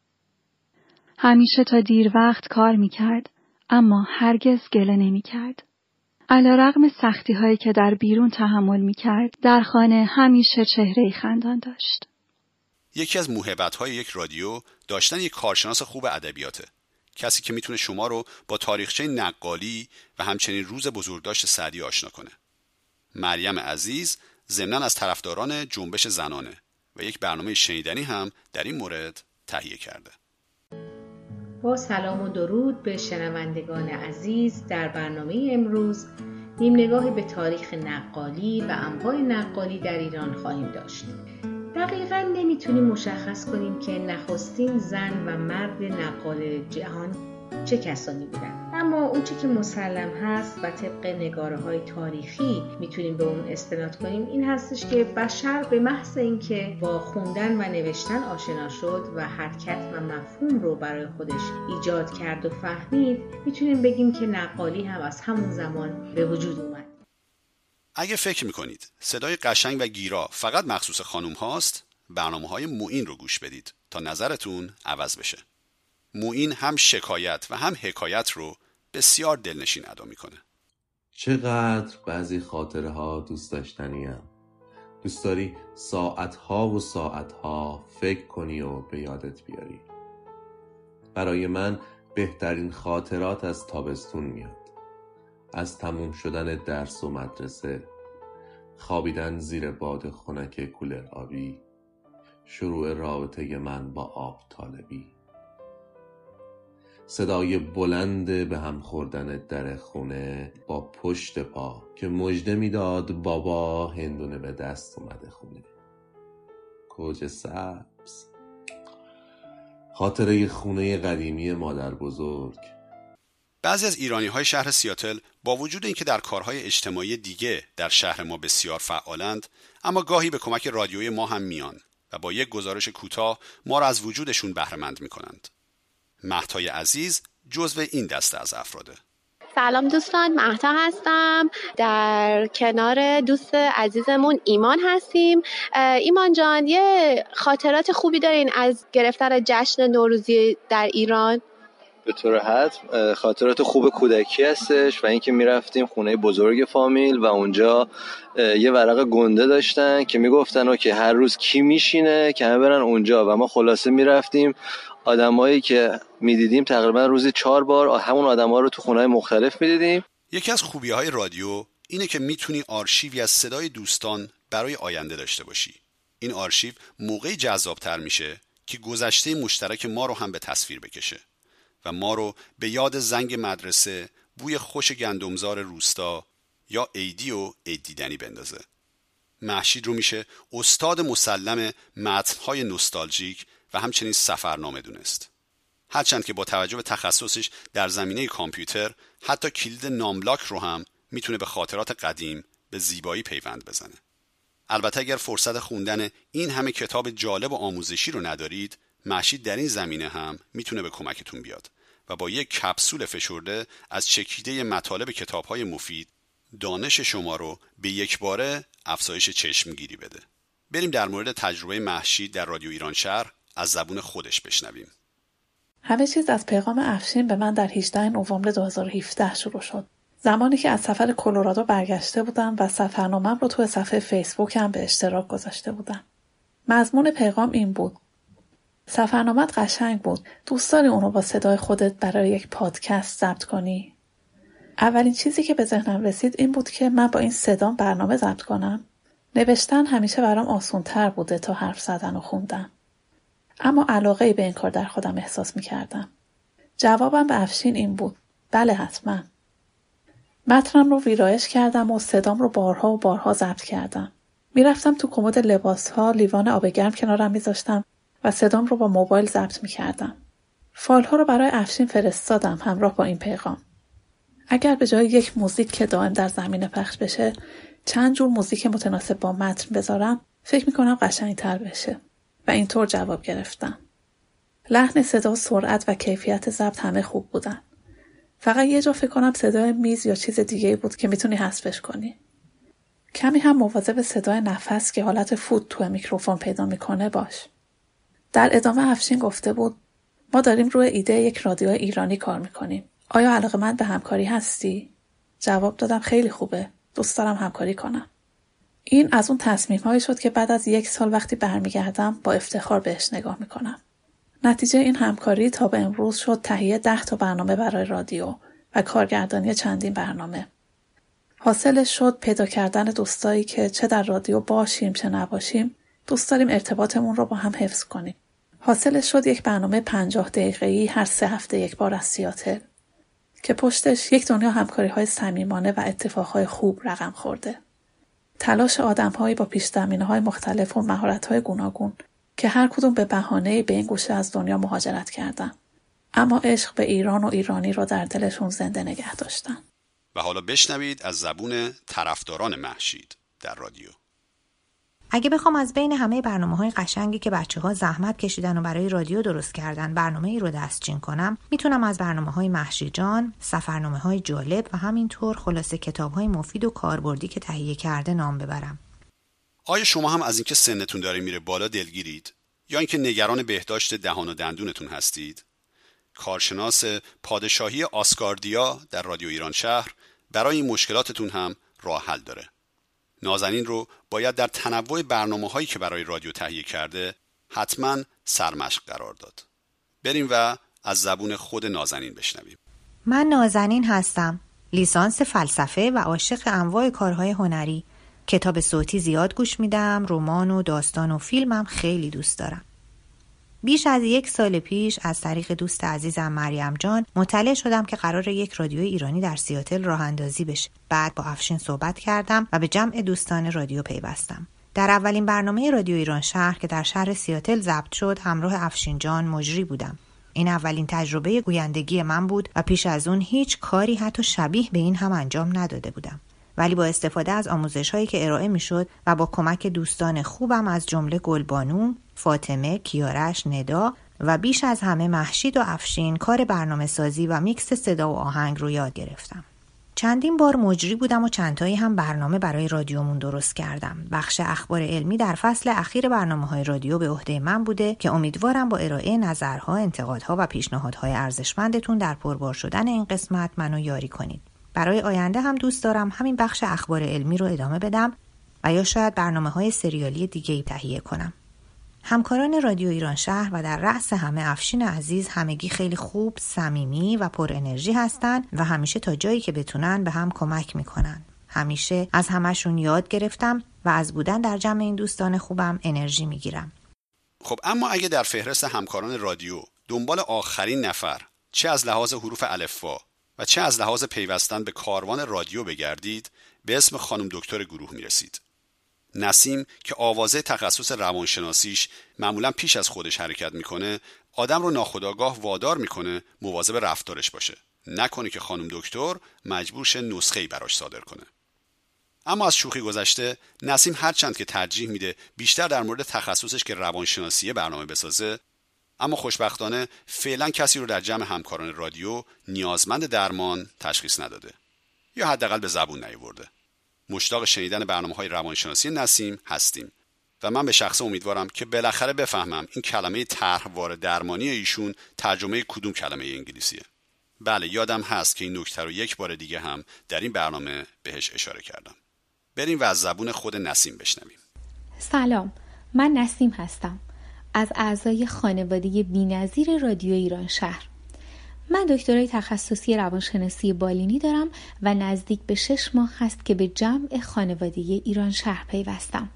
S17: همیشه تا دیر وقت کار می کرد اما هرگز گله نمی کرد. علا رقم سختی هایی که در بیرون تحمل می کرد در خانه همیشه چهره خندان داشت.
S2: یکی از موهبت های یک رادیو داشتن یک کارشناس خوب ادبیاته. کسی که می‌تونه شما رو با تاریخچه نقالی و همچنین روز بزرگداشت سعدی آشنا کنه. مریم عزیز ضمنا از طرفداران جنبش زنانه و یک برنامه شنیدنی هم در این مورد تهیه کرده.
S18: با سلام و درود به شنوندگان عزیز در برنامه امروز نیم نگاهی به تاریخ نقالی و انواع نقالی در ایران خواهیم داشت. دقیقا نمی‌تونیم مشخص کنیم که نخستین زن و مرد نقال جهان چه کسانی بودن؟ اما اون چی که مسلم هست و طبق نگاره های تاریخی می‌تونیم به اون استناد کنیم این هستش که بشر به محض اینکه با خوندن و نوشتن آشنا شد و حرکت و مفهوم رو برای خودش ایجاد کرد و فهمید می‌تونیم بگیم که نقالی هم از همون زمان به وجود اومد.
S2: اگه فکر می‌کنید صدای قشنگ و گیرا فقط مخصوص خانوم هاست برنامه های موین رو گوش بدید تا نظرتون عوض بشه. موین هم شکایت و هم حکایت رو بسیار دلنشین ادا می‌کنه.
S19: چقدر بعضی خاطره ها دوست داشتنی هم. دوست داری ساعت ها و ساعت ها فکر کنی و به یادت بیاری. برای من بهترین خاطرات از تابستون میاد. از تموم شدن درس و مدرسه خوابیدن زیر باد خنک کولر آبی شروع رابطه من با آب طالبی. صدای بلند به هم خوردن در خونه با پشت پا که مژده می‌داد بابا هندونه به دست اومده خونه. کوچه سبز. خاطره خونه قدیمی مادر بزرگ.
S2: بعضی از ایرانی های شهر سیاتل با وجود اینکه در کارهای اجتماعی دیگه در شهر ما بسیار فعالند اما گاهی به کمک رادیوی ما هم میان و با یک گزارش کوتاه ما را از وجودشون بهرهمند می‌کنند. محتای عزیز جزو این دسته از افراده.
S20: سلام دوستان مهتا هستم. در کنار دوست عزیزمون ایمان هستیم. ایمان جان یه خاطرات خوبی دارین از گرفتن جشن نوروزی در ایران؟
S21: به طور حتم خاطرات خوب کودکی هستش و اینکه می‌رفتیم خونه بزرگ فامیل و اونجا یه ورق گنده داشتن که می‌گفتن که هر روز کی میشینه که همه برن اونجا و ما خلاصه می‌رفتیم. آدمایی که می‌دیدیم تقریبا روزی چهار بار همون آدما رو تو خونه مختلف می‌دیدیم.
S2: یکی از خوبی های رادیو اینه که می‌تونی آرشیوی از صدای دوستان برای آینده داشته باشی. این آرشیو موقعی جذابتر میشه که گذشته مشترک ما رو هم به تصویر بکشه و ما رو به یاد زنگ مدرسه بوی خوش گندمزار روستا یا عیدی و عیدیدنی بندازه. محشید رو میشه استاد مسلم متنهای نوستالژیک و همچنین سفرنامه دونست. هرچند که با توجه به تخصصش در زمینه کامپیوتر حتی کلید ناملاک رو هم می‌تونه به خاطرات قدیم به زیبایی پیوند بزنه. البته اگر فرصت خوندن این همه کتاب جالب و آموزشی رو ندارید محشید در این زمینه هم می‌تونه به کمکتون بیاد و با یک کپسول فشرده از چکیده مطالب کتاب های مفید دانش شما رو به یک باره افزایش چشمگیری بده. بریم در مورد تجربه محشید در رادیو ایران شهر از زبون خودش بشنویم
S11: همه چیز از پیغام افشین به من در 18 نوامبر 2017 شروع شد. زمانی که از سفر کلرادو برگشته بودم و سفرنامم رو تو صفحه فیسبوکم به اشتراک گذاشته بودم. مضمون پیغام این بود. سفرنامت قشنگ بود. دوست داری اونو با صدای خودت برای یک پادکست ضبط کنی؟ اولین چیزی که به ذهنم رسید این بود که من با این صدام برنامه ضبط کنم. نوشتن همیشه برام آسونتر بوده تا حرف زدن و خوندن. اما علاقه به این کار در خودم احساس می کردم. جوابم به افشین این بود. بله حتما. متنم رو ویرایش کردم و صدام رو بارها و بارها ضبط کردم. می‌رفتم تو کمد لباس ها لیوان آب گرم کنارم میذاشتم و صدام رو با موبایل ضبط می‌کردم. فایل ها رو برای افشین فرستادم همراه با این پیغام. اگر به جای یک موزیک که دائم در زمین پخش بشه چند جور موزیک متناسب با متن بذارم فکر می‌کنم قشنگتر بشه و اینطور جواب گرفتم. لحن صدا سرعت و کیفیت ضبط همه خوب بودن. فقط یه جا فکر کنم صدای میز یا چیز دیگه بود که می‌تونی حذفش کنی. کمی هم مواظب صدای نفس که حالت فوت تو میکروفون پیدا می‌کنه باش. در ادامه افشین گفته بود ما داریم روی ایده یک رادیو ایرانی کار می‌کنیم. آیا علاقه من به همکاری هستی؟ جواب دادم خیلی خوبه. دوست دارم همکاری کنم. این از اون تصمیم هایی شد که بعد از یک سال وقتی برمیگردم با افتخار بهش نگاه می‌کنم. نتیجه این همکاری تا به امروز شد تهیه ده تا برنامه برای رادیو و کارگردانی چندین برنامه. حاصلش شد پیدا کردن دوستایی که چه در رادیو باشیم چه نباشیم دوست داریم ارتباطمون رو با هم حفظ کنیم. حاصلش شد یک برنامه پنجاه دقیقه‌ای هر سه هفته یک بار از سیاتل که پشتش یک دنیا همکاری های صمیمانه و اتفاقهای خوب رقم خورده. تلاش آدمهایی با پیش های مختلف و مهارت های گوناگون که هر کدوم به بهانه به این گوشه از دنیا مهاجرت کردن. اما عشق به ایران و ایرانی را در دلشون زنده نگه داشتن.
S2: و حالا بشنوید از زبون طرفداران محشید در رادیو.
S16: اگه بخوام از بین همه برنامه های قشنگی که بچه ها زحمت کشیدن و برای رادیو درست کردن برنامه ای رو دستچین کنم می‌تونم از برنامه های محشی جان، سفرنامه های جالب و همینطور خلاصه کتاب های مفید و کاربردی که تهیه کرده نام ببرم.
S2: آیا شما هم از اینکه سنتون داره میره بالا دلگیرید یا اینکه نگران بهداشت دهان و دندونتون هستید؟ کارشناس پادشاهی آسکاردیا در رادیو ایران شهر برای این مشکلاتتون هم راه حل داره. نازنین رو باید در تنوع برنامه هایی که برای رادیو تهیه کرده حتما سرمشق قرار داد. بریم و از زبون خود نازنین بشنویم.
S16: من نازنین هستم. لیسانس فلسفه و عاشق انواع کارهای هنری. کتاب صوتی زیاد گوش میدم، رمان و داستان و فیلمم خیلی دوست دارم. بیش از یک سال پیش از طریق دوست عزیزم مریم جان مطلع شدم که قرار یک رادیو ایرانی در سیاتل راه اندازی بشه. بعد با افشین صحبت کردم و به جمع دوستان رادیو پیوستم. در اولین برنامه رادیو ایران شهر که در شهر سیاتل ضبط شد همراه افشین جان مجری بودم. این اولین تجربه گویندگی من بود و پیش از اون هیچ کاری حتی شبیه به این هم انجام نداده بودم. ولی با استفاده از آموزش هایی که ارائه می شد و با کمک دوستان خوبم از جمله گلبانو، فاطمه، کیارش، ندا و بیش از همه محشید و افشین کار برنامه سازی و میکس صدا و آهنگ رو یاد گرفتم. چندین بار مجری بودم و چندتایی هم برنامه برای رادیومون درست کردم. بخش اخبار علمی در فصل اخیر برنامه های رادیو به عهده من بوده که امیدوارم با ارائه نظرها، انتقادها و پیشنهادهای ارزشمندتون در پربار شدن این قسمت منو یاری کنید. برای آینده هم دوست دارم همین بخش اخبار علمی رو ادامه بدم و یا شاید برنامه های سریالی دیگه ای تهیه کنم. همکاران رادیو ایران شهر و در رأس همه افشین عزیز همگی خیلی خوب، صمیمی و پر انرژی هستند و همیشه تا جایی که بتونن به هم کمک می‌کنن. همیشه از همشون یاد گرفتم و از بودن در جمع این دوستان خوبم انرژی می‌گیرم.
S2: خب اما اگه در فهرست همکاران رادیو دنبال آخرین نفر چه از لحاظ حروف الفا چه از لحاظ پیوستن به کاروان رادیو بگردید به اسم خانم دکتر گروه می‌رسید. نسیم که آوازه تخصص روانشناسیش معمولا پیش از خودش حرکت می‌کنه آدم رو ناخداگاه وادار می‌کنه مواظب رفتارش باشه نکنه که خانم دکتر مجبور شه نسخه براش صادر کنه اما از شوخی گذشته نسیم هرچند که ترجیح میده بیشتر در مورد تخصصش که روانشناسی برنامه بسازه اما خوشبختانه فعلا کسی رو در جمع همکاران رادیو نیازمند درمان تشخیص نداده یا حداقل به زبون نیورده. مشتاق شنیدن برنامه های روانشناسی نسیم هستیم و من به شخص امیدوارم که بالاخره بفهمم این کلمه طرحوار درمانی ایشون ترجمه کدوم کلمه انگلیسیه. بله یادم هست که این نکته رو یک بار دیگه هم در این برنامه بهش اشاره کردم. بریم و از زبون خود نسیم بشنویم.
S22: سلام من نسیم هستم. از اعضای خانواده بینظیر رادیو ایران شهر. من دکترای تخصصی روانشناسی بالینی دارم و نزدیک به شش ماه هست که به جمع خانواده ایران شهر پیوستم.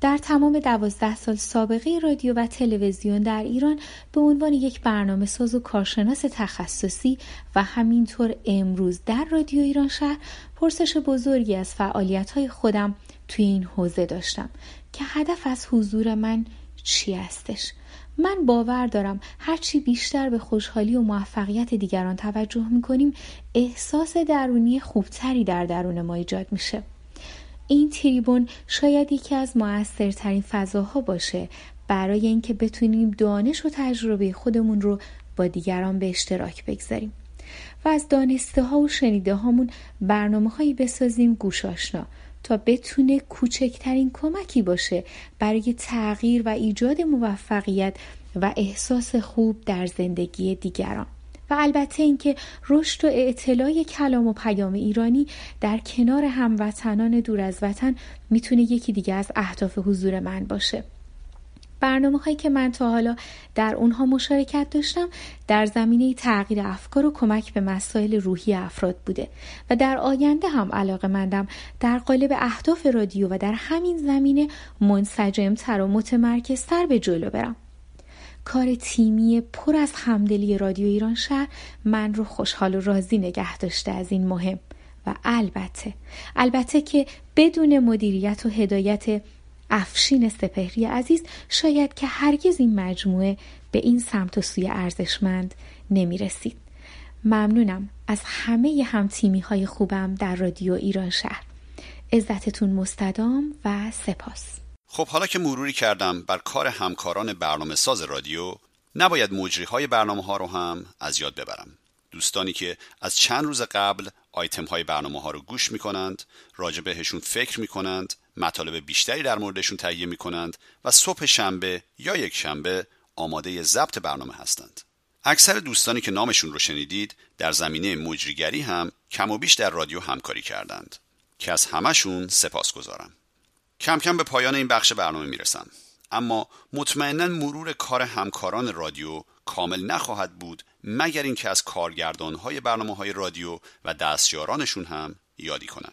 S22: در تمام دوازده سال سابقه رادیو و تلویزیون در ایران به عنوان یک برنامه ساز و کارشناس تخصصی و همینطور امروز در رادیو ایران شهر پرسش بزرگی از فعالیت های خودم توی این حوزه داشتم که هدف از حضور من چی هستش؟ من باور دارم هرچی بیشتر به خوشحالی و موفقیت دیگران توجه می‌کنیم احساس درونی خوبتری در درون ما ایجاد میشه. این تریبون شاید یکی از موثرترین فضاها باشه. برای اینکه بتونیم دانش و تجربه خودمون رو با دیگران به اشتراک بگذاریم. و از دانسته ها و شنیده هامون برنامه هایی بسازیم گوش آشنا. تا بتونه کوچکترین کمکی باشه برای تغییر و ایجاد موفقیت و احساس خوب در زندگی دیگران. و البته اینکه رشد و اعتلاع کلام و پیام ایرانی در کنار هموطنان دور از وطن می‌تونه یکی دیگه از اهداف حضور من باشه. برنامه هایی که من تا حالا در اونها مشارکت داشتم در زمینه تغییر افکار و کمک به مسائل روحی افراد بوده و در آینده هم علاقه مندم در قالب اهداف رادیو و در همین زمینه منسجمتر و متمرکزتر به جلو برم. کار تیمی پر از همدلی رادیو ایران شهر من رو خوشحال و راضی نگه داشته از این مهم و البته البته که بدون مدیریت و هدایت افشین سپهری عزیز شاید که هرگز این مجموعه به این سمت و سوی ارزشمند نمی رسید. ممنونم از همه هم تیمی های خوبم در رادیو ایران شهر. عزتتون مستدام و سپاس.
S2: خب حالا که مروری کردم بر کار همکاران برنامه ساز رادیو نباید مجری های برنامه ها رو هم از یاد ببرم دوستانی که از چند روز قبل آیتم های برنامه ها رو گوش می کنند راجع بهشون فکر می کنند مطالب بیشتری در موردشون تهیه می کنند و صبح شنبه یا یک شنبه آماده ضبط برنامه هستند. اکثر دوستانی که نامشون رو شنیدید در زمینه مجریگری هم کم و بیش در رادیو همکاری کردند. که از همشون سپاس گذارم کم کم به پایان این بخش برنامه می‌رسم. اما مطمئنا مرور کار همکاران رادیو کامل نخواهد بود مگر اینکه از کارگردانهای برنامه های رادیو و دستیارانشون هم یادی کنم.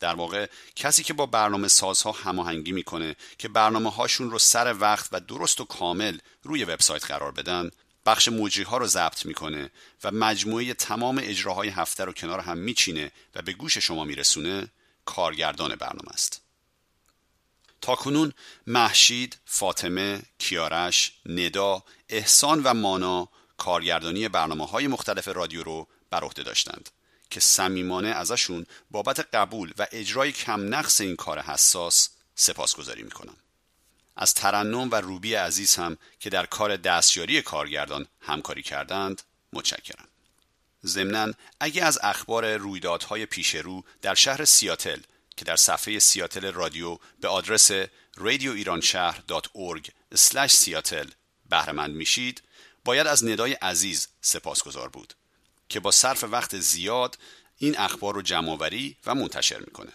S2: در واقع کسی که با برنامه سازها هماهنگی می‌کنه که برنامه هاشون رو سر وقت و درست و کامل روی وبسایت قرار بدن بخش موجی ها رو ضبط می‌کنه و مجموعه تمام اجراهای هفته رو کنار هم میچینه و به گوش شما میرسونه کارگردان برنامه است. تا کنون محشید، فاطمه، کیارش، ندا، احسان و مانا کارگردانی برنامه های مختلف رادیو رو بر عهده داشتند. که صمیمانه ازشون بابت قبول و اجرای کم نقص این کار حساس سپاسگزاری می‌کنم. از ترنم و روبی عزیز هم که در کار دستیاری کارگردان همکاری کردند متشکرم. ضمنا اگه از اخبار رویدادهای پیشرو در شهر سیاتل که در صفحه سیاتل رادیو به آدرس radioiranshahar.org سیاتل بهرهمند میشید باید از ندای عزیز سپاسگزار بود که با صرف وقت زیاد این اخبار رو جمعآوری و منتشر می‌کنه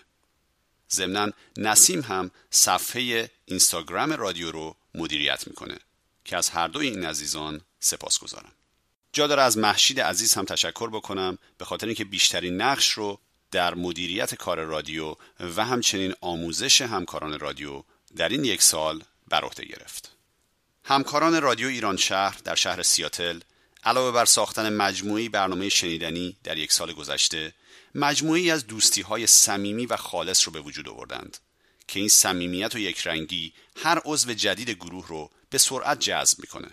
S2: ضمنا نسیم هم صفحه اینستاگرام رادیو رو مدیریت می‌کنه که از هر دو این عزیزان سپاسگزارم جا داره از محشید عزیز هم تشکر بکنم به خاطر اینکه بیشترین نقش رو در مدیریت کار رادیو و همچنین آموزش همکاران رادیو در این یک سال بر عهده گرفت. همکاران رادیو ایران شهر در شهر سیاتل علاوه بر ساختن مجموعی برنامه شنیدنی در یک سال گذشته مجموعی از دوستی های صمیمی و خالص رو به وجود آوردند که این صمیمیت و یکرنگی هر عضو جدید گروه رو به سرعت جذب می‌کنه.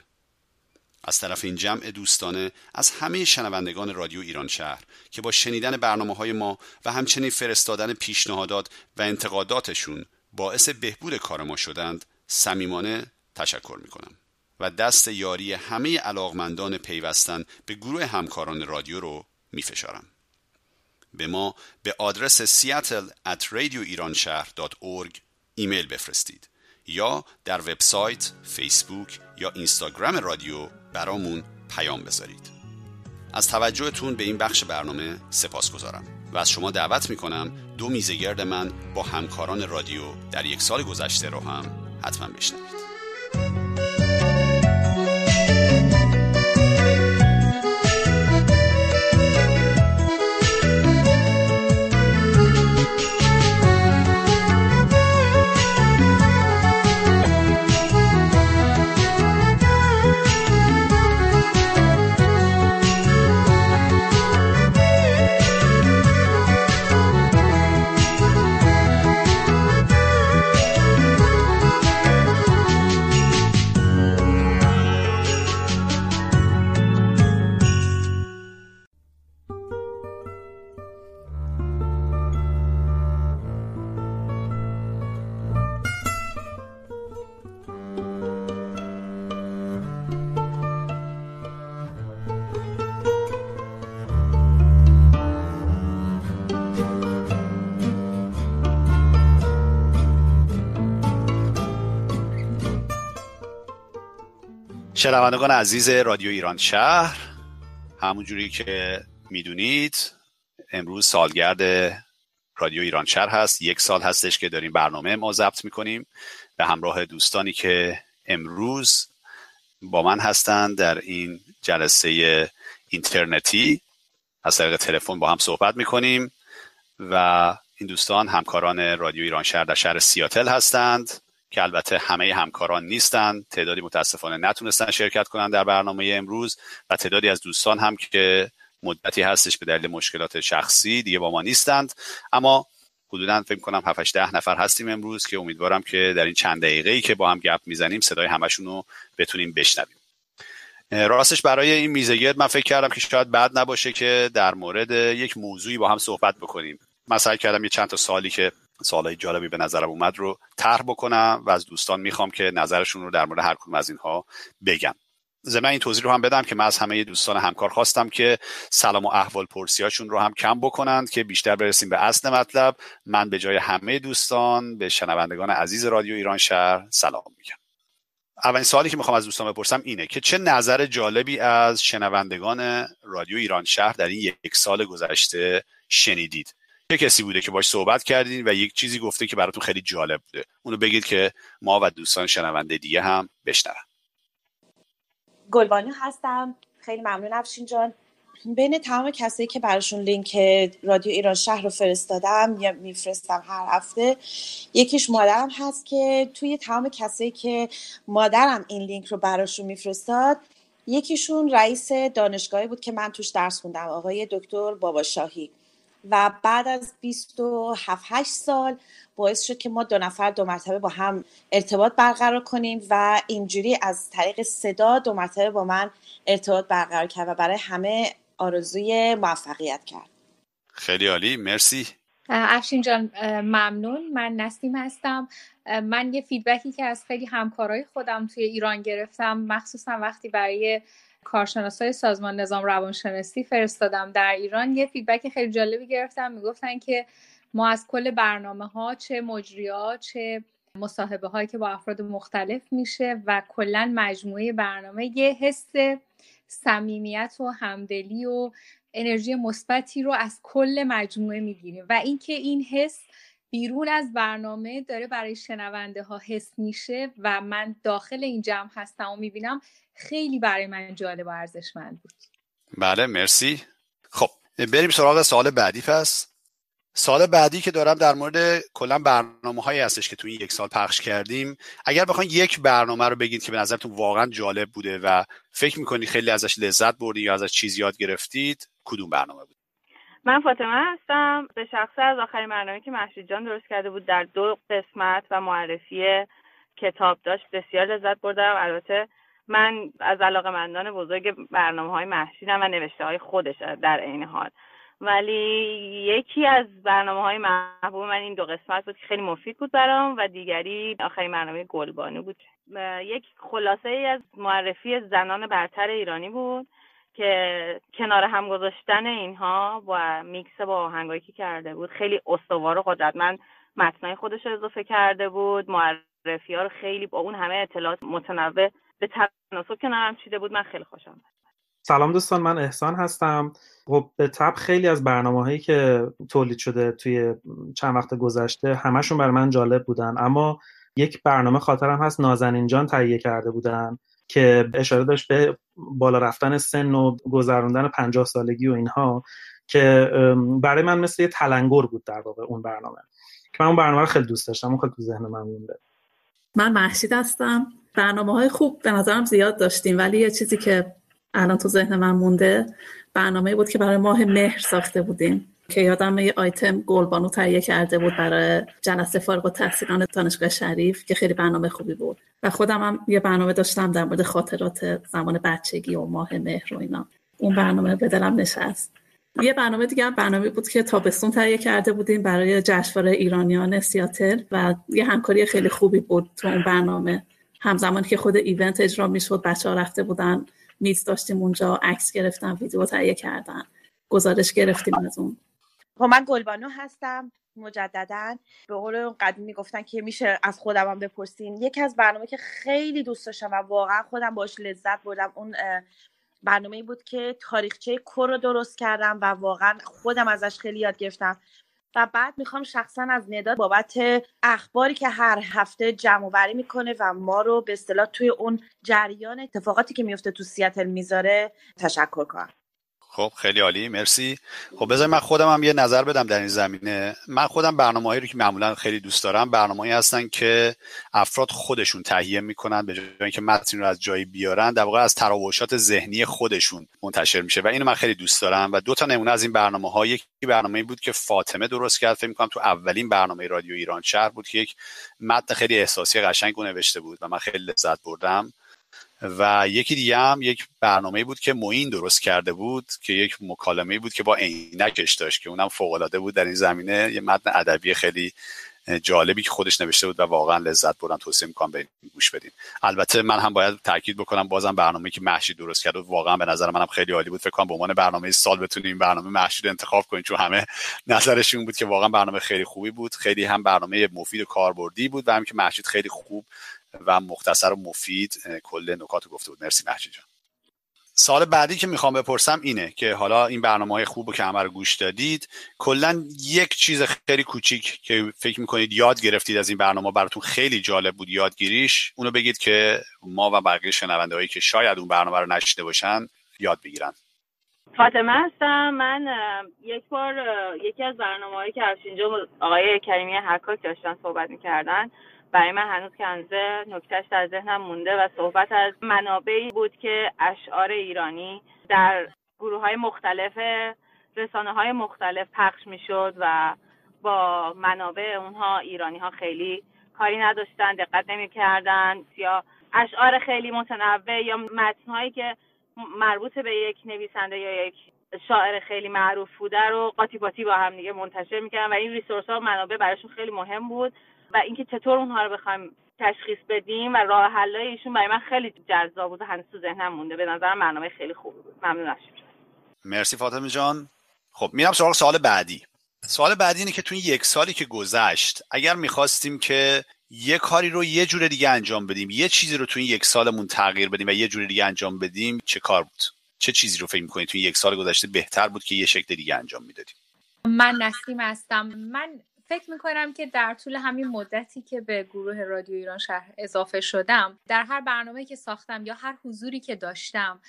S2: از طرف این جمع دوستانه از همه شنوندگان رادیو ایران شهر که با شنیدن برنامه های ما و همچنین فرستادن پیشنهادات و انتقاداتشون باعث بهبود کار ما شدند صمیمانه تشکر می کنم و دست یاری همه علاقمندان پیوستن به گروه همکاران رادیو رو می فشارم. به ما به آدرس seattle at radioiranshahr.org ایمیل بفرستید یا در وبسایت، فیسبوک یا اینستاگرام رادیو برامون پیام بذارید. از توجهتون به این بخش برنامه سپاس گذارم و از شما دعوت می‌کنم دو میزگرد من با همکاران رادیو در یک سال گذشته رو هم حتما بشنوید. شنوندگان عزیز رادیو ایران شهر همونجوری که می‌دونید امروز سالگرد رادیو ایران شهر هست. یک سال هستش که داریم برنامه ما ضبط می‌کنیم. به همراه دوستانی که امروز با من هستند در این جلسه اینترنتی. از طریق تلفن با هم صحبت می‌کنیم و این دوستان همکاران رادیو ایران شهر در شهر سیاتل هستند. که البته همه همکاران نیستن تعدادی متاسفانه نتونستن شرکت کنن در برنامه امروز و تعدادی از دوستان هم که مدتی هستش به دلیل مشکلات شخصی دیگه با ما نیستند. اما حدودا فکر کنم 7 ده نفر هستیم امروز که امیدوارم که در این چند دقیقه ای که با هم گپ می‌زنیم صدای همشون رو بتونیم بشنویم. راستش برای این میزگرد من فکر کردم که شاید بد نباشه که در مورد یک موضوعی با هم صحبت بکنیم. مثلا کردم یه چند تا سالی که سوالای جالبی به نظرم اومد رو طرح بکنم و از دوستان می‌خوام که نظرشون رو در مورد هر کدوم از اینها بگم. ضمن این توضیح رو هم بدم که من از همه دوستان همکار خواستم که سلام و احوال پرسیاشون رو هم کم بکنند که بیشتر برسیم به اصل مطلب. من به جای همه دوستان به شنوندگان عزیز رادیو ایران شهر سلام میگم. اولین سوالی که می‌خوام از دوستان بپرسم اینه که چه نظر جالبی از شنوندگان رادیو ایران شهر در این یک سال گذشته شنیدید؟ چه کسی بوده که باش صحبت کردین و یک چیزی گفته که براتون خیلی جالب بوده؟ اونو بگید که ما و دوستان شنونده دیگه هم بشنون.
S23: گلبانو هستم. خیلی ممنون افشین جان. بین تمام کسایی که براشون لینک رادیو ایران شهر رو فرستادم یا میفرستم هر هفته یکیش مادرم هست که توی تمام کسایی که مادرم این لینک رو براشون میفرستاد یکیشون رئیس دانشگاهی بود که من توش درس خوندم آقای دکتر بابا شاهی و بعد از 27 8 سال باعث شد که ما دو نفر دو مرتبه با هم ارتباط برقرار کنیم و اینجوری از طریق صدا دو مرتبه با من ارتباط برقرار کرد و برای همه آرزوی موفقیت کرد.
S2: خیلی عالی مرسی.
S24: افشین جان ممنون. من نسیم هستم. من یه feedback ی که از خیلی همکارای خودم توی ایران گرفتم مخصوصا وقتی برای کارشناسای سازمان نظام روانشناسی فرستادم در ایران. یه feedback خیلی جالبی گرفتم. می‌گفتن که ما از کل برنامه ها چه مجریا چه مصاحبه هایی که با افراد مختلف میشه و کلا مجموعه برنامه یه حس صمیمیت و همدلی و انرژی مثبتی رو از کل مجموعه می‌گیریم. و اینکه این حس بیرون از برنامه داره برای شنونده ها حس میشه و من داخل این جمع هستم و می‌بینم خیلی برای من جالب و ارزشمند بود.
S2: بله مرسی. خب بریم سراغ سال بعدی پس. سال بعدی که دارم در مورد کلا برنامه هایی هستش که تو این یک سال پخش کردیم. اگر بخواین یک برنامه رو بگید که به نظرتون واقعا جالب بوده و فکر می‌کنید خیلی ازش لذت بردید یا ازش چیز یاد گرفتید کدوم برنامه بود؟
S25: من فاطمه هستم. به شخصه از آخرین برنامه که محشید جان درست کرده بود در دو قسمت و معرفی کتاب داشت بسیار لذت بردم. البته من از علاقه مندان بزرگ برنامه های محشیدم و نوشته های خودش در عین حال. ولی یکی از برنامه های محبوب من این دو قسمت بود که خیلی مفید بود برام و دیگری آخرین برنامه گلبانو بود. یک خلاصه ای از معرفی زنان برتر ایرانی بود. که کنار هم گذاشتن اینها و میکس با آهنگایی که کرده بود خیلی استوار و قدرتمند متنای خودش رو اضافه کرده بود. معرفی ها رو خیلی با اون همه اطلاعات متنوع به تناسب کنارم چیده بود. من خیلی خوشم
S26: سلام دوستان من احسان هستم. خب به تب خیلی از برنامه هایی که تولید شده توی چند وقت گذشته همشون برای من جالب بودن. اما یک برنامه خاطرم هست. نازنین جان تهیه کرده بودن. که اشاره داشت به بالا رفتن سن و گذراندن پنجاه سالگی و اینها که برای من مثل یه تلنگر بود در واقع اون برنامه. که من اون برنامه رو خیلی دوست داشتم اون خیلی تو ذهن من مونده.
S11: من محشید هستم. برنامه های خوب به نظرم زیاد داشتیم ولی یه چیزی که الان تو ذهن من مونده برنامه بود که برای ماه مهر ساخته بودیم. که یادم یه آیتم گلبانو تهیه کرده بود برای جلسه فارغ و تحصیلان دانشگاه شریف که خیلی برنامه خوبی بود. و خودم هم یه برنامه داشتم در مورد خاطرات زمان بچگی و ماه مهر و اینا. اون برنامه به دلم نشست. یه برنامه دیگه هم برنامه بود که تابستون تهیه کرده بودیم برای جشنواره ایرانیان سیاتل و یه همکاری خیلی خوبی بود تو اون برنامه. همزمانی که خود ایونت اجرا می‌شد بچه رفته بودن میز داشتیم اونجا عکس گرفتن ویدیو تهیه کردن گزارش گرفتیم از اون.
S23: خب من گلبانو هستم مجددا. به قول قدیمی گفتن که میشه از خودم هم بپرسین. یکی از برنامه که خیلی دوست داشتم و واقعا خودم باش لذت بردم اون برنامه بود که تاریخچه کور رو درست کردم و واقعا خودم ازش خیلی یاد گرفتم. و بعد می‌خوام شخصا از نداد بابت اخباری که هر هفته جمع وری می‌کنه و ما رو به اصطلاح توی اون جریان اتفاقاتی که میفته تو سیاتل می‌ذاره تشکر کنم.
S2: خب خیلی عالی مرسی. خب بذار من خودم هم یه نظر بدم در این زمینه. من خودم برنامه‌ای رو که معمولا خیلی دوست دارم برنامه‌ای هستن که افراد خودشون تهیه می‌کنن به جای اینکه متن رو از جایی بیارن در واقع از تراوشات ذهنی خودشون منتشر میشه. و اینو من خیلی دوست دارم. و دو تا نمونه از این برنامه ها یکی برنامه بود که فاطمه درست کرد. فکر می‌کنم تو اولین برنامه رادیو ایران شهر بود که یک متن خیلی احساسی قشنگ نوشته بود و من خیلی لذت بردم. و یکی دیگه هم یک برنامه بود که معین درست کرده بود که یک مکالمه بود که با عینکش داشت که اونم فوق العاده بود در این زمینه. یه متن ادبی خیلی جالبی که خودش نوشته بود و واقعا لذت بردم توصیه می‌کنم به گوش بدین. البته من هم باید تاکید بکنم بازم برنامه که محشید درست کرد و واقعا به نظر منم خیلی عالی بود. فکر کنم به عنوان برنامه سال بتونیم این برنامه محشید انتخاب کنیم چون همه نظرشون بود که واقعا برنامه خیلی خوبی بود. خیلی هم برنامه مفید و کاربردی بود و هم که محشید خیلی خوب و مختصر و مفید کل نکات رو گفته بود. مرسی محجی جان. سال بعدی که می‌خوام بپرسم اینه که حالا این برنامه های خوب که همه رو گوش دادید کلا یک چیز خیلی کوچیک که فکر می‌کنید یاد گرفتید از این برنامه براتون خیلی جالب بود یادگیریش اونو بگید که ما و بقیه شنونده هایی که شاید اون برنامه رو نشیده باشن یاد بگیرن.
S25: فاطمه هستم. من یک بار یکی از برنامه هایی که اینجا آقای کریمی حکاک داشتن صحبت می‌کردن. برای من هنوز که هنوزه نکتهش در ذهنم مونده و صحبت از منابعی بود که اشعار ایرانی در گروه های مختلف رسانه های مختلف پخش می‌شد و با منابع اونها ایرانی ها خیلی کاری نداشتن دقت نمی کردن یا اشعار خیلی متنوع یا متنهایی که مربوط به یک نویسنده یا یک شاعر خیلی معروف بوده رو قاطی باطی با هم دیگه منتشر می‌کردن و این ریسورس ها منابع براشون خیلی مهم بود. و اینکه چطور اونها رو بخوایم تشخیص بدیم و راه حلای ایشون برای من خیلی جذاب بود و هنوز تو ذهنم مونده. به نظرم برنامه خیلی خوبی بود. ممنون
S2: مرسی فاطمه جان. خب میرم سراغ سوال بعدی. سوال بعدی اینه که تو این یک سالی که گذشت اگر می‌خواستیم که یه کاری رو یه جور دیگه انجام بدیم یه چیزی رو تو این یک سالمون تغییر بدیم و یه جور دیگه انجام بدیم چه کار بود؟ چه چیزی رو فکر می‌کنید تو این یک سال گذشته بهتر بود که یه شکل دیگه انجام می‌دادیم؟
S24: من نسیم هستم. من فکر می‌کنم که در طول همین مدتی که به گروه رادیو ایران شهر اضافه شدم در هر برنامه که ساختم یا هر حضوری که داشتم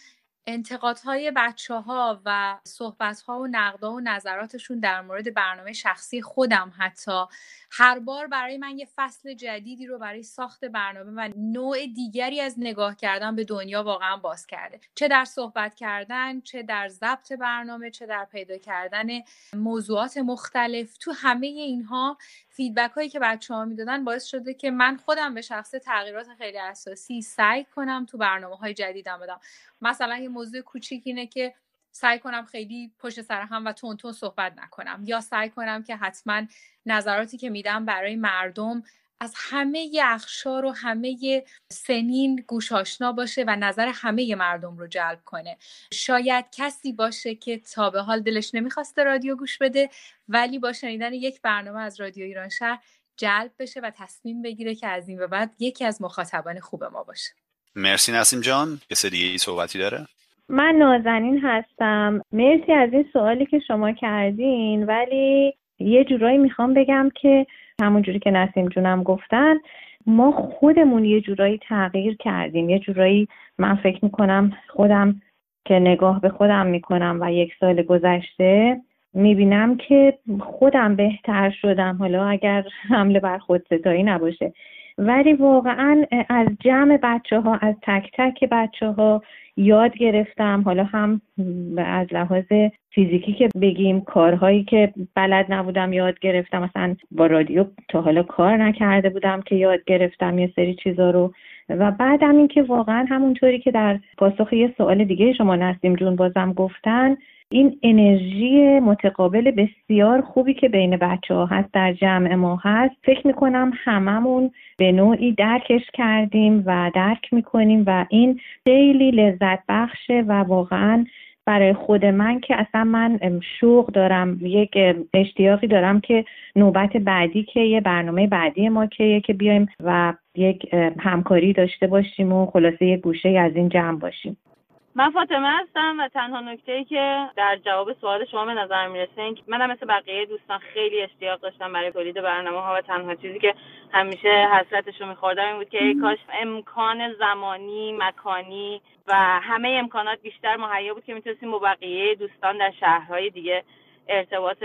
S24: انتقادهای بچه ها و صحبت ها و نقدا و نظراتشون در مورد برنامه شخصی خودم حتی. هر بار برای من یه فصل جدیدی رو برای ساخت برنامه و نوع دیگری از نگاه کردن به دنیا واقعا باز کرده. چه در صحبت کردن چه در ضبط برنامه چه در پیدا کردن موضوعات مختلف. تو همه اینها فیدبک هایی که بچه ها می‌دادن باعث شده که من خودم به شخص تغییرات خیلی اساسی سعی کنم تو برنامه های جدیدم بدم. مثلا یه موضوع کوچیک اینه که سعی کنم خیلی پشت سر هم و تون تون صحبت نکنم یا سعی کنم که حتما نظراتی که میدم برای مردم از همه اخشار و همه سنین گوش آشنا باشه و نظر همه مردم رو جلب کنه. شاید کسی باشه که تا به حال دلش نمی‌خواسته رادیو گوش بده ولی با شنیدن یک برنامه از رادیو ایران شهر جلب بشه و تصمیم بگیره که از این به بعد یکی از مخاطبان خوب ما باشه.
S2: مرسی نسیم جان. کسی دیگه ای صحبتی داره؟
S27: من نازنین هستم. مرسی از این سوالی که شما کردین ولی یه جورایی می‌خوام بگم که همون جوری که نسیم جونم گفتن ما خودمون یه جورایی تغییر کردیم. یه جورایی من فکر می‌کنم خودم که نگاه به خودم می‌کنم و یک سال گذشته می‌بینم که خودم بهتر شدم. حالا اگر حمله بر خود ستایی نباشه. ولی واقعا از جمع بچه ها از تک تک بچه ها یاد گرفتم. حالا هم از لحاظ فیزیکی که بگیم کارهایی که بلد نبودم یاد گرفتم. مثلا با رادیو تا حالا کار نکرده بودم که یاد گرفتم یه سری چیزا رو. و بعدم اینکه واقعا همونطوری که در پاسخ یه سوال دیگه شما نسیم جون بازم گفتن این انرژی متقابل بسیار خوبی که بین بچه ها هست در جمع ما هست. فکر می‌کنم هممون به نوعی درکش کردیم و درک می‌کنیم و این خیلی لذت بخشه و واقعا برای خود من که اصلا من شوق دارم یک اشتیاقی دارم که نوبت بعدی که یه برنامه بعدی ما که که بیایم و یک همکاری داشته باشیم و خلاصه یک گوشه از این جمع باشیم.
S25: من فاطمه هستم و تنها نکته ای که در جواب سوال شما به نظر می‌رسه این منم مثل بقیه دوستان خیلی اشتیاق داشتم برای تولید برنامه ها و تنها چیزی که همیشه حسرتش رو میخوردم این بود که ای کاش امکان زمانی مکانی و همه امکانات بیشتر مهیا بود که می‌تونستیم با بقیه دوستان در شهرهای دیگه ارتباط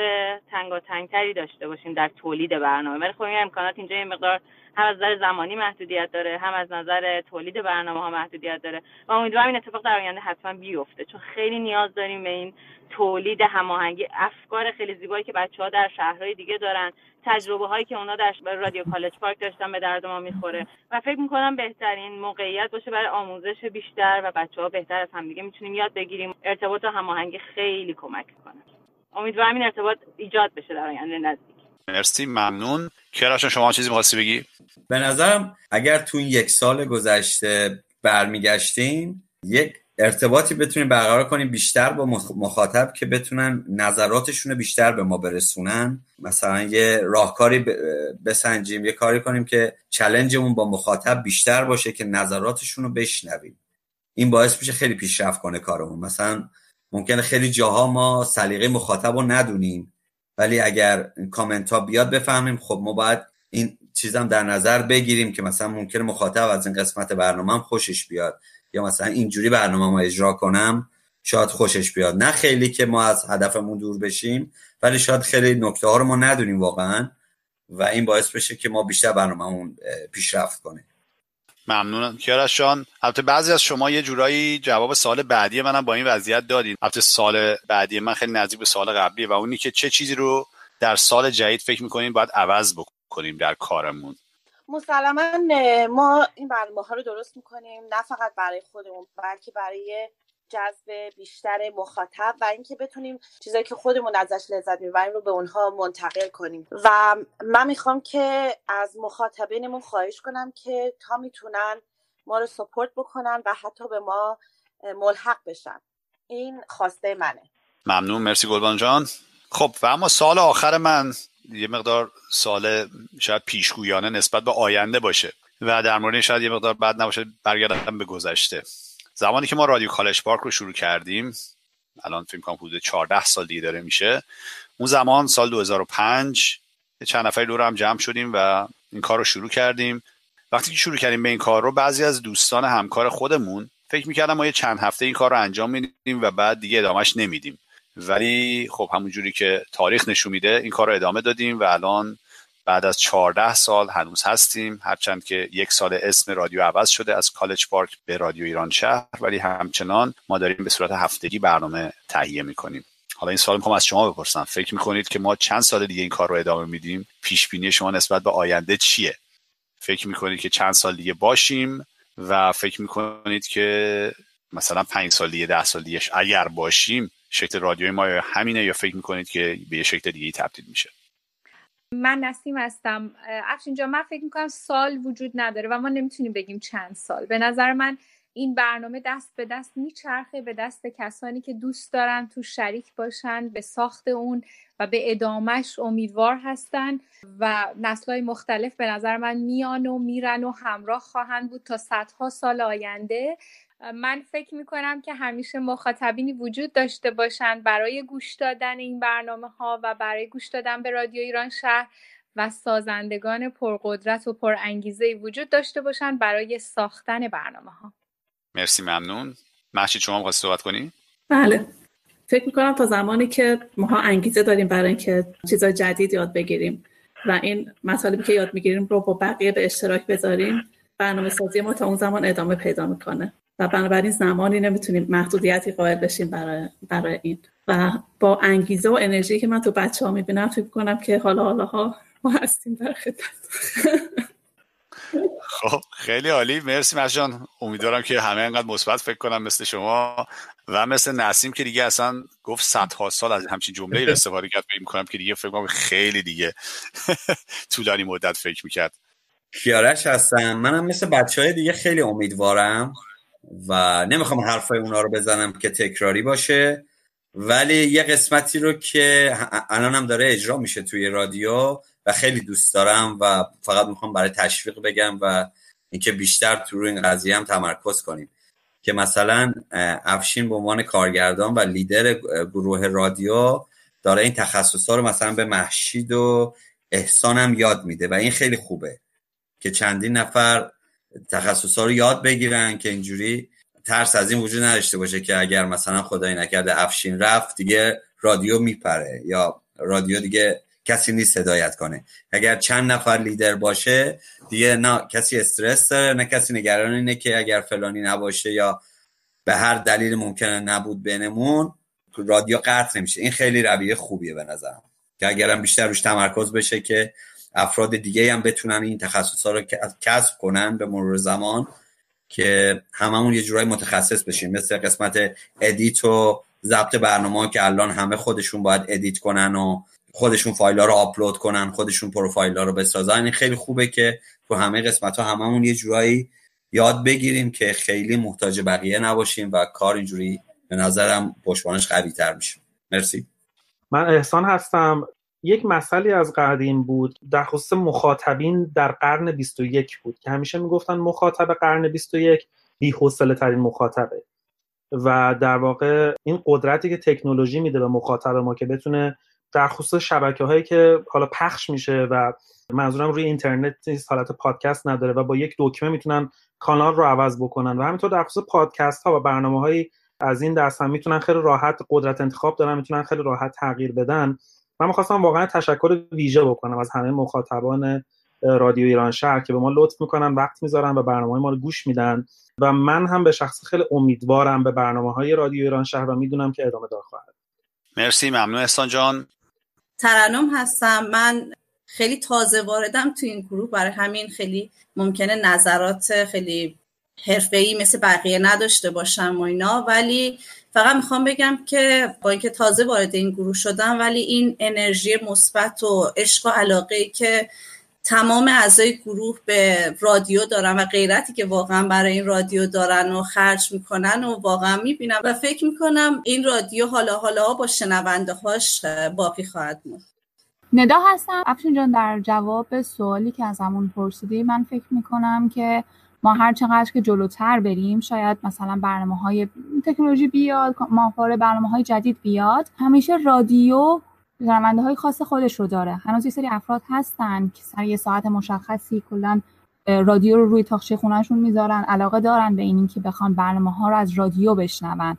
S25: تنگاتنگتری داشته باشیم در تولید برنامه. ولی خب این امکانات اینجا یه مقدار هم از نظر زمانی محدودیت داره هم از نظر تولید برنامه ها محدودیت داره. و امیدوارم این اتفاق در آینده حتما بیفته چون خیلی نیاز داریم به این تولید هماهنگی. افکار خیلی زیبایی که بچه ها در شهرهای دیگه دارن تجربه هایی که اونا در رادیو کالج پارک داشتن به درد ما می‌خوره. و فکر می‌کنم بهترین موقعیت باشه برای آموزش بیشتر و بچه ها بهتر از همدیگه. می‌تونیم یاد بگیریم ارتباط و هماهنگی خیلی کمک کنه امیدوارم این ارتباط ایجاد بشه در آینده نزدیک.
S2: مرسی ممنون. کراشون شما چیزی می‌خواستی بگی؟
S13: به نظرم اگر تو این یک سال گذشته برمیگشتیم یک ارتباطی بتونیم برقرار کنیم بیشتر با مخاطب که بتونن نظراتشون رو بیشتر به ما برسونن. مثلا یه راهکاری بسنجیم یه کاری کنیم که چلنجمون با مخاطب بیشتر باشه که نظراتشون رو بشنویم. این باعث میشه خیلی پیشرفت کنه کارمون. مثلا ممکنه خیلی جاها ما سلیقه مخاطب رو ندونیم ولی اگر کامنت ها بیاد بفهمیم خب ما باید این چیزم در نظر بگیریم که مثلا ممکنه مخاطب از این قسمت برنامه خوشش بیاد یا مثلا اینجوری برنامه ما اجرا کنم شاید خوشش بیاد. نه خیلی که ما از هدفمون دور بشیم ولی شاید خیلی نکته ها رو ما ندونیم واقعا و این باعث بشه که ما بیشتر برنامهمون پیشرفت کنیم.
S2: ممنونم. کیارش جان البته بعضی از شما یه جورایی جواب سال بعدی منم با این وضعیت دادین. البته سال بعدی من خیلی نزدیک به سال قبلی و اونی که چه چیزی رو در سال جدید فکر می‌کنین باید عوض بکنیم در کارمون؟
S23: مسلما ما این برنامه ها رو درست می‌کنیم نه فقط برای خودمون بلکه برای جذب بیشتر مخاطب و اینکه بتونیم چیزایی که خودمون ازش لذت می‌بریم رو به اونها منتقل کنیم. و من می‌خوام که از مخاطبینمون خواهش کنم که تا می‌تونن ما رو سپورت بکنن و حتی به ما ملحق بشن. این خواسته منه.
S2: ممنون. مرسی گلبان جان. خب و اما سال آخر من یه مقدار سال شاید پیشگویانه نسبت به آینده باشه و در مورد شاید یه مقدار بد نباشه برگردم به گذشته. زمانی که ما رادیو کالج پارک رو شروع کردیم الان فکر کنم حدود 14 سال دیگه داره میشه. اون زمان سال 2005 چند نفری دور هم جمع شدیم و این کار رو شروع کردیم. وقتی که شروع کردیم به این کار رو بعضی از دوستان همکار خودمون فکر می‌کردم ما یه چند هفته این کار رو انجام میدیم و بعد دیگه ادامهش نمیدیم. ولی خب همونجوری که تاریخ نشون میده این کار رو ادامه دادیم و الان بعد از 14 سال هنوز هستیم هرچند که یک سال اسم رادیو عوض شده از کالج پارک به رادیو ایران شهر ولی همچنان ما داریم به صورت هفتگی برنامه تهیه می‌کنیم. حالا این سوال می‌خوام از شما بپرسم. فکر می‌کنید که ما چند سال دیگه این کار رو ادامه میدیم؟ پیش بینی شما نسبت به آینده چیه؟ فکر می‌کنید که چند سال دیگه باشیم و فکر می‌کنید که مثلا پنج سال دیگه ده سال دیگه اگر باشیم شکل رادیوی ما همینه یا فکر می‌کنید که به شکل دیگه تبدیل میشه؟
S24: من نسیم هستم. افشین جا من فکر می‌کنم سال وجود نداره و ما نمی‌تونیم بگیم چند سال. به نظر من این برنامه دست به دست میچرخه به دست کسانی که دوست دارن تو شریک باشن به ساخت اون و به ادامش امیدوار هستن و نسلهای مختلف به نظر من میان و میرن و همراه خواهند بود تا صدها سال آینده. من فکر می‌کنم که همیشه مخاطبینی وجود داشته باشند برای گوش دادن این برنامه ها و برای گوش دادن به رادیو ایران شهر و سازندگان پرقدرت و پرانگیزه وجود داشته باشند برای ساختن برنامه ها
S2: مرسی ممنون. محشید شما می‌خواست صحبت کنی؟
S11: بله. فکر می‌کنم تا زمانی که ما انگیزه داریم برای اینکه چیزای جدید یاد بگیریم و این مطالبی که یاد می‌گیریم رو با بقیه به اشتراک بذاریم برنامه سازی ما تا اون زمان ادامه پیدا می‌کنه. و بنابراین زمانی نمی‌تونیم محدودیتی قائل بشیم برای, برای این. و با انگیزه و انرژی که من تو بچه ها می‌بینم فکر کنم که حالا حالا ها ما هستیم در خدمت. <laughs>
S2: خب خیلی عالی. مرسی مرجان امیدوارم که همه انقدر مثبت فکر کنم مثل شما. و مثل نسیم که دیگه اصلا گفت صدها سال از همچین جمله استفاده کرد. فکر می‌کنم که دیگه فکر کنم خیلی دیگه <laughs> طولانی مدت فکر می‌کرد.
S13: کیارش هستم. منم مثل بچه های دیگه خیلی امیدوارم. و نمی‌خوام حرفای اونا رو بزنم که تکراری باشه ولی یه قسمتی رو که الانم داره اجرا میشه توی رادیو و خیلی دوست دارم و فقط می‌خوام برای تشویق بگم و اینکه بیشتر تو این قضیه هم تمرکز کنیم. که مثلا افشین به عنوان کارگردان و لیدر گروه رادیو داره این تخصص ها رو مثلا به محشید و احسانم یاد میده و این خیلی خوبه که چندین نفر تخصص رو یاد بگیرن که اینجوری ترس از این وجود نداشته باشه که اگر مثلا خدای نکرده افشین رفت دیگه رادیو میپره یا رادیو دیگه کسی نیست هدایت کنه. اگر چند نفر لیدر باشه دیگه نه کسی استرس داره نه کسی نگران اینه که اگر فلانی نباشه یا به هر دلیل ممکنه نبود بینمون رادیو قطع نمیشه. این خیلی رویه خوبیه به نظرم. که اگرم بیشتر روش تمرکز بشه که افراد دیگه هم بتونن این تخصص ها رو کسب کنن به مرور زمان که هممون یه جورای متخصص بشیم. مثل قسمت edit و ضبط برنامه که الان همه خودشون باید edit کنن و خودشون فایل ها رو آپلود کنن خودشون پروفایل ها رو بسازن. این خیلی خوبه که تو همه قسمت ها هممون یه جورایی یاد بگیریم که خیلی محتاج بقیه نباشیم و کار اینجوری به نظرم پشتوانش قوی تر میشه. مرسی.
S26: من احسان هستم. یک مسئله از قدیم بود در خصوص مخاطبین در قرن 21 بود که همیشه می‌گفتن مخاطب قرن 21 بی ترین مخاطبه. و در واقع این قدرتی که تکنولوژی میده به مخاطب ما که بتونه در خصوص شبکه هایی که حالا پخش میشه و منظورم روی اینترنت نیست حالت پادکست نداره و با یک دکمه می‌تونن کانال رو عوض بکنن و همینطور در خصوص پادکست ها و برنامه های از این دست هم می‌تونن خیلی راحت قدرت انتخاب دارن می‌تونن خیلی راحت تغییر بدن. من می‌خواستم واقعا تشکر ویژه بکنم از همه مخاطبان رادیو ایران شهر که به ما لطف می‌کنن وقت می‌ذارن و برنامه ما رو گوش میدن. و من هم به شخص خیلی امیدوارم به برنامه های رادیو ایران شهر و می‌دونم که ادامه دار خواهد.
S2: مرسی ممنون. احسان جان.
S23: ترنم هستم. من خیلی تازه واردم تو این گروه. برای همین خیلی ممکنه نظرات خیلی حرفه‌ای مثل بقیه نداشته باشم و اینا. ولی فقط می‌خوام بگم که با اینکه تازه وارد این گروه شدم ولی این انرژی مثبت و عشق و علاقه که تمام اعضای گروه به رادیو دارن و غیرتی که واقعا برای این رادیو دارن و خرج می‌کنن و واقعا می‌بینم و فکر می‌کنم این رادیو حالا حالا با شنونده هاش باقی خواهد موند.
S28: ندا هستم. افشین جان در جواب سوالی که از همون پرسیدی من فکر می‌کنم که ما هر چقدر که جلوتر بریم شاید مثلا برنامه های تکنولوژی بیاد ماهواره برنامه های جدید بیاد همیشه رادیو شنونده های خاص خودش رو داره. هنوز یه سری افراد هستن که سر یه ساعت مشخصی کلا رادیو رو روی تاخچه خونهشون می‌ذارن علاقه دارن به این که بخوان برنامه ها رو از رادیو بشنون.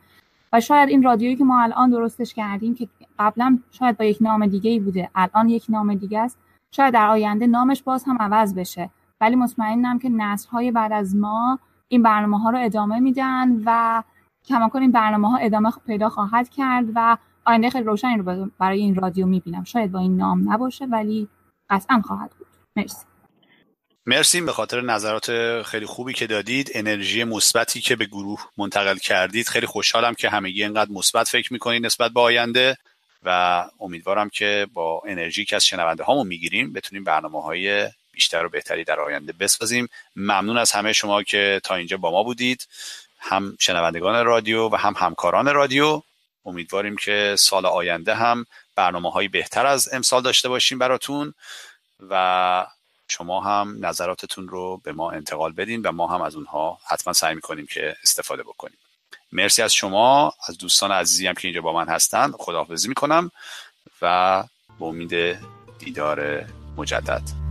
S28: و شاید این رادیویی که ما الان درستش کردیم که قبلا شاید با یک نام دیگه ای بوده الان یک نام دیگه است شاید در آینده نامش باز هم عوض بشه. ولی مطمئنم که نسل بعد از ما این برنامه ها رو ادامه میدن و کماکان این برنامه ها ادامه پیدا خواهد کرد و آینده خیلی روشنی رو برای این رادیو می‌بینم. شاید با این نام نباشه ولی قطعا خواهد بود. مرسی.
S2: مرسی. به خاطر نظرات خیلی خوبی که دادید انرژی مثبتی که به گروه منتقل کردید خیلی خوشحالم که همگی اینقدر مثبت فکر می‌کنید نسبت به آینده و امیدوارم که با انرژی که از شنونده هامون می‌گیریم بتونیم برنامه های بیشتر و بهتری در آینده بسازیم. ممنون از همه شما که تا اینجا با ما بودید. هم شنوندگان رادیو و هم همکاران رادیو. امیدواریم که سال آینده هم برنامه های بهتر از امسال داشته باشیم براتون و شما هم نظراتتون رو به ما انتقال بدین و ما هم از اونها حتما سعی می‌کنیم که استفاده بکنیم. مرسی از شما از دوستان عزیزی هم که اینجا با من هستن. خداحافظی می‌کنم و به امید دیدار مجدد.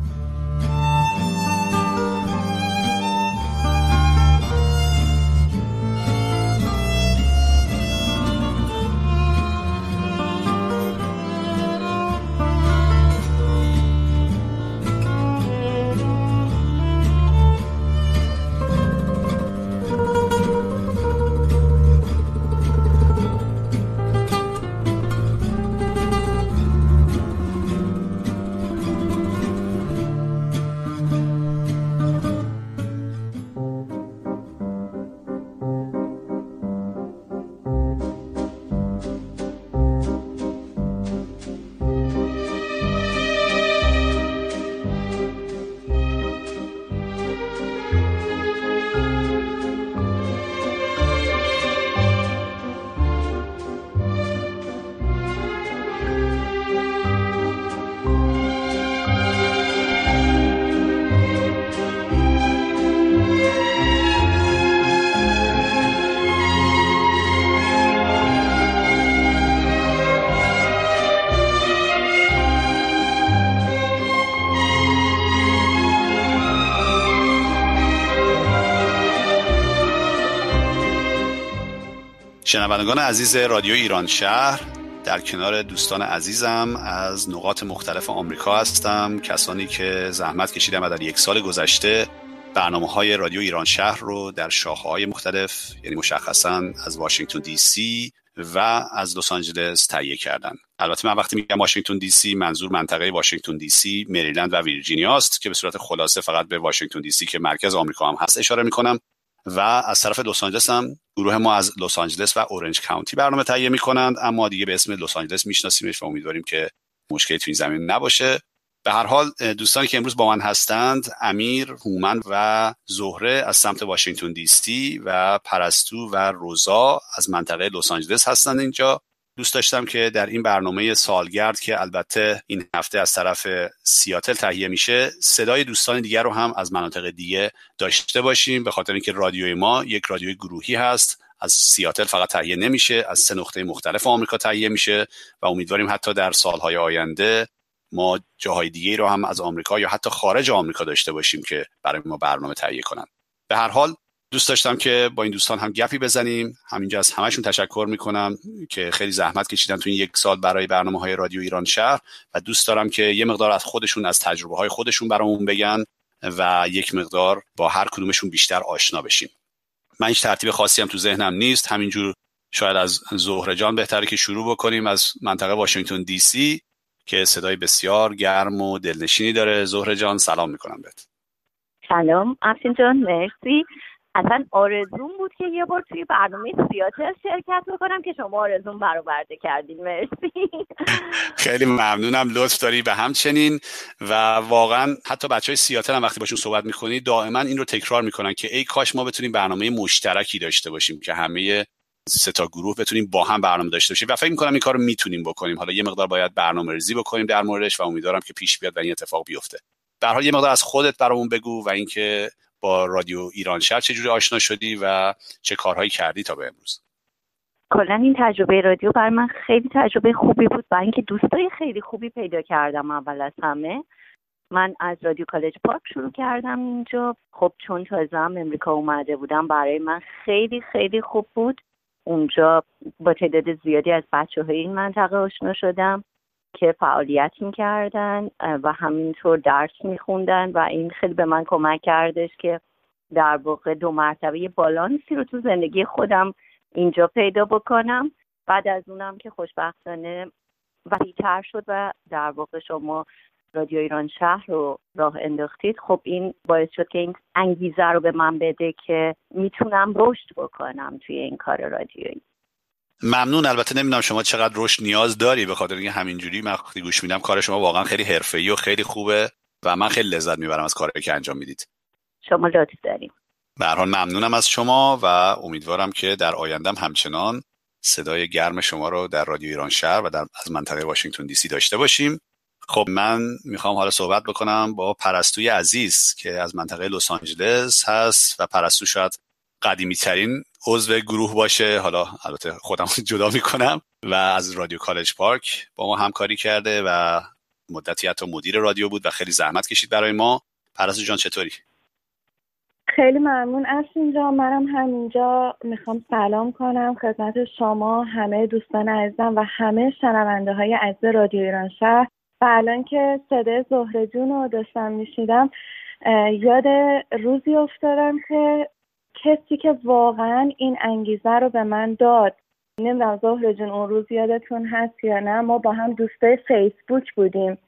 S2: شنوندگان عزیز رادیو ایران شهر در کنار دوستان عزیزم از نقاط مختلف آمریکا هستم. کسانی که زحمت کشیدن و در یک سال گذشته برنامه های رادیو ایران شهر رو در شاخه های مختلف یعنی مشخصا از واشنگتن دی سی و از لس آنجلس تهیه کردن. البته من وقتی میگم واشنگتن دی سی منظور منطقه واشنگتن دی سی مریلند و ویرجینیا است که به صورت خلاصه فقط به واشنگتن دی سی که مرکز آمریکا هم هست اشاره می‌کنم. و از طرف لس آنجلس هم گروه ما از لس آنجلس و اورنج کانتی برنامه تهیه می‌کنند. اما دیگه به اسم لس آنجلس میشناسیمش و امیدواریم که مشکلی تو این زمین نباشه. به هر حال دوستانی که امروز با من هستند امیر، هومن و زهره از سمت واشنگتن دی سی و پرستو و روزا از منطقه لس آنجلس هستند اینجا. دوست داشتم که در این برنامه سالگرد که البته این هفته از طرف سیاتل تهیه میشه صدای دوستان دیگر رو هم از مناطق دیگه داشته باشیم. به خاطر اینکه رادیوی ما یک رادیوی گروهی هست از سیاتل فقط تهیه نمیشه از سه نقطه مختلف آمریکا تهیه میشه و امیدواریم حتی در سالهای آینده ما جاهای دیگه رو هم از آمریکا یا حتی خارج آمریکا داشته باشیم که برای ما برنامه تهیه کنن. به هر حال دوست داشتم که با این دوستان هم گپی بزنیم. همینجا از همشون تشکر می‌کنم که خیلی زحمت کشیدن تو این یک سال برای برنامه های رادیو ایران شهر و دوست دارم که یه مقدار از خودشون از تجربه های خودشون برامون بگن و یک مقدار با هر کدومشون بیشتر آشنا بشیم. من هیچ ترتیب خاصی هم تو ذهنم نیست. همینجور شاید از زهره جان بهتره که شروع بکنیم از منطقه واشنگتن دی سی که صدای بسیار گرم و دلنشینی داره. زهره جان سلام می‌کنم بهت.
S29: سلام. افشین جان مرسی. اصلا آرزون بود که یه بار توی برنامه سیاتل شرکت بکنم که شما آرزون برآورده کردین. مرسی. <laughs>
S2: خیلی ممنونم. لطف داری به همچنین. و واقعا حتی بچه های سیاتل هم وقتی باشون صحبت می‌کنی دائما این رو تکرار می‌کنن که ای کاش ما بتونیم برنامه مشترکی داشته باشیم که همه سه تا گروه بتونیم با هم برنامه داشته باشیم. و فکر می‌کنم این کار رو می‌تونیم بکنیم. حالا یه مقدار باید برنامه ریزی بکنیم در موردش و امیدوارم که پیش بیاد و این اتفاق بیفته. در حال یه مقدار از خودت برامون بگو و اینکه با رادیو ایران شهر چجوری آشنا شدی و چه کارهایی کردی تا به امروز؟
S29: کلا این تجربه رادیو بر من خیلی تجربه خوبی بود و اینکه دوستای خیلی خوبی پیدا کردم اول از همه. من از رادیو کالج پارک شروع کردم اینجا. خب چون تازه هم امریکا اومده بودم برای من خیلی خیلی خوب بود. اونجا با تعداد زیادی از بچه های این منطقه آشنا شدم. که فعالیت می‌کردن و همینطور درس میخوندن و این خیلی به من کمک کردش که در واقع دو مرتبه بالانسی رو تو زندگی خودم اینجا پیدا بکنم. بعد از اونم که خوشبختانه وسیعتر شد و در واقع شما رادیو ایران شهر رو راه انداختید. خب این باعث شد که این انگیزه رو به من بده که می‌تونم رشد بکنم توی این کار رادیویی.
S2: ممنون. البته نمی‌دونم شما چقدر رشد نیاز داری به خاطر اینکه همینجوری من وقتی گوش میدم کار شما واقعا خیلی حرفه‌ای و خیلی خوبه و من خیلی لذت می‌برم از کاری که انجام می‌دید.
S29: شما لطف داریم.
S2: به حال ممنونم از شما و امیدوارم که در آیندهم همچنان صدای گرم شما رو در رادیو ایران شهر و در از منطقه واشنگتن دی سی داشته باشیم. خب من می‌خوام حالا صحبت بکنم با پرستوی عزیز که از منطقه لس آنجلس هست و پرستو شاید قدیمی ترین عضو گروه باشه. حالا البته خودم <laughs> جدا می‌کنم و از رادیو کالج پارک با ما همکاری کرده و مدتی حتی مدیر رادیو بود و خیلی زحمت کشید برای ما. پرستو جان چطوری؟
S30: خیلی ممنون. از اینجا منم همینجا می‌خوام سلام کنم. خدمت شما همه دوستان عزیزم و همه شنونده های عزیز رادیو ایران شهر. و الان که صدای زهره جون رو داشتم میشیدم یاد روزی افتادم که کسی که واقعا این انگیزه رو به من داد. نمی‌دونم زهره جون اون روز یادتون هست یا نه ما با هم دوستای فیسبوک بودیم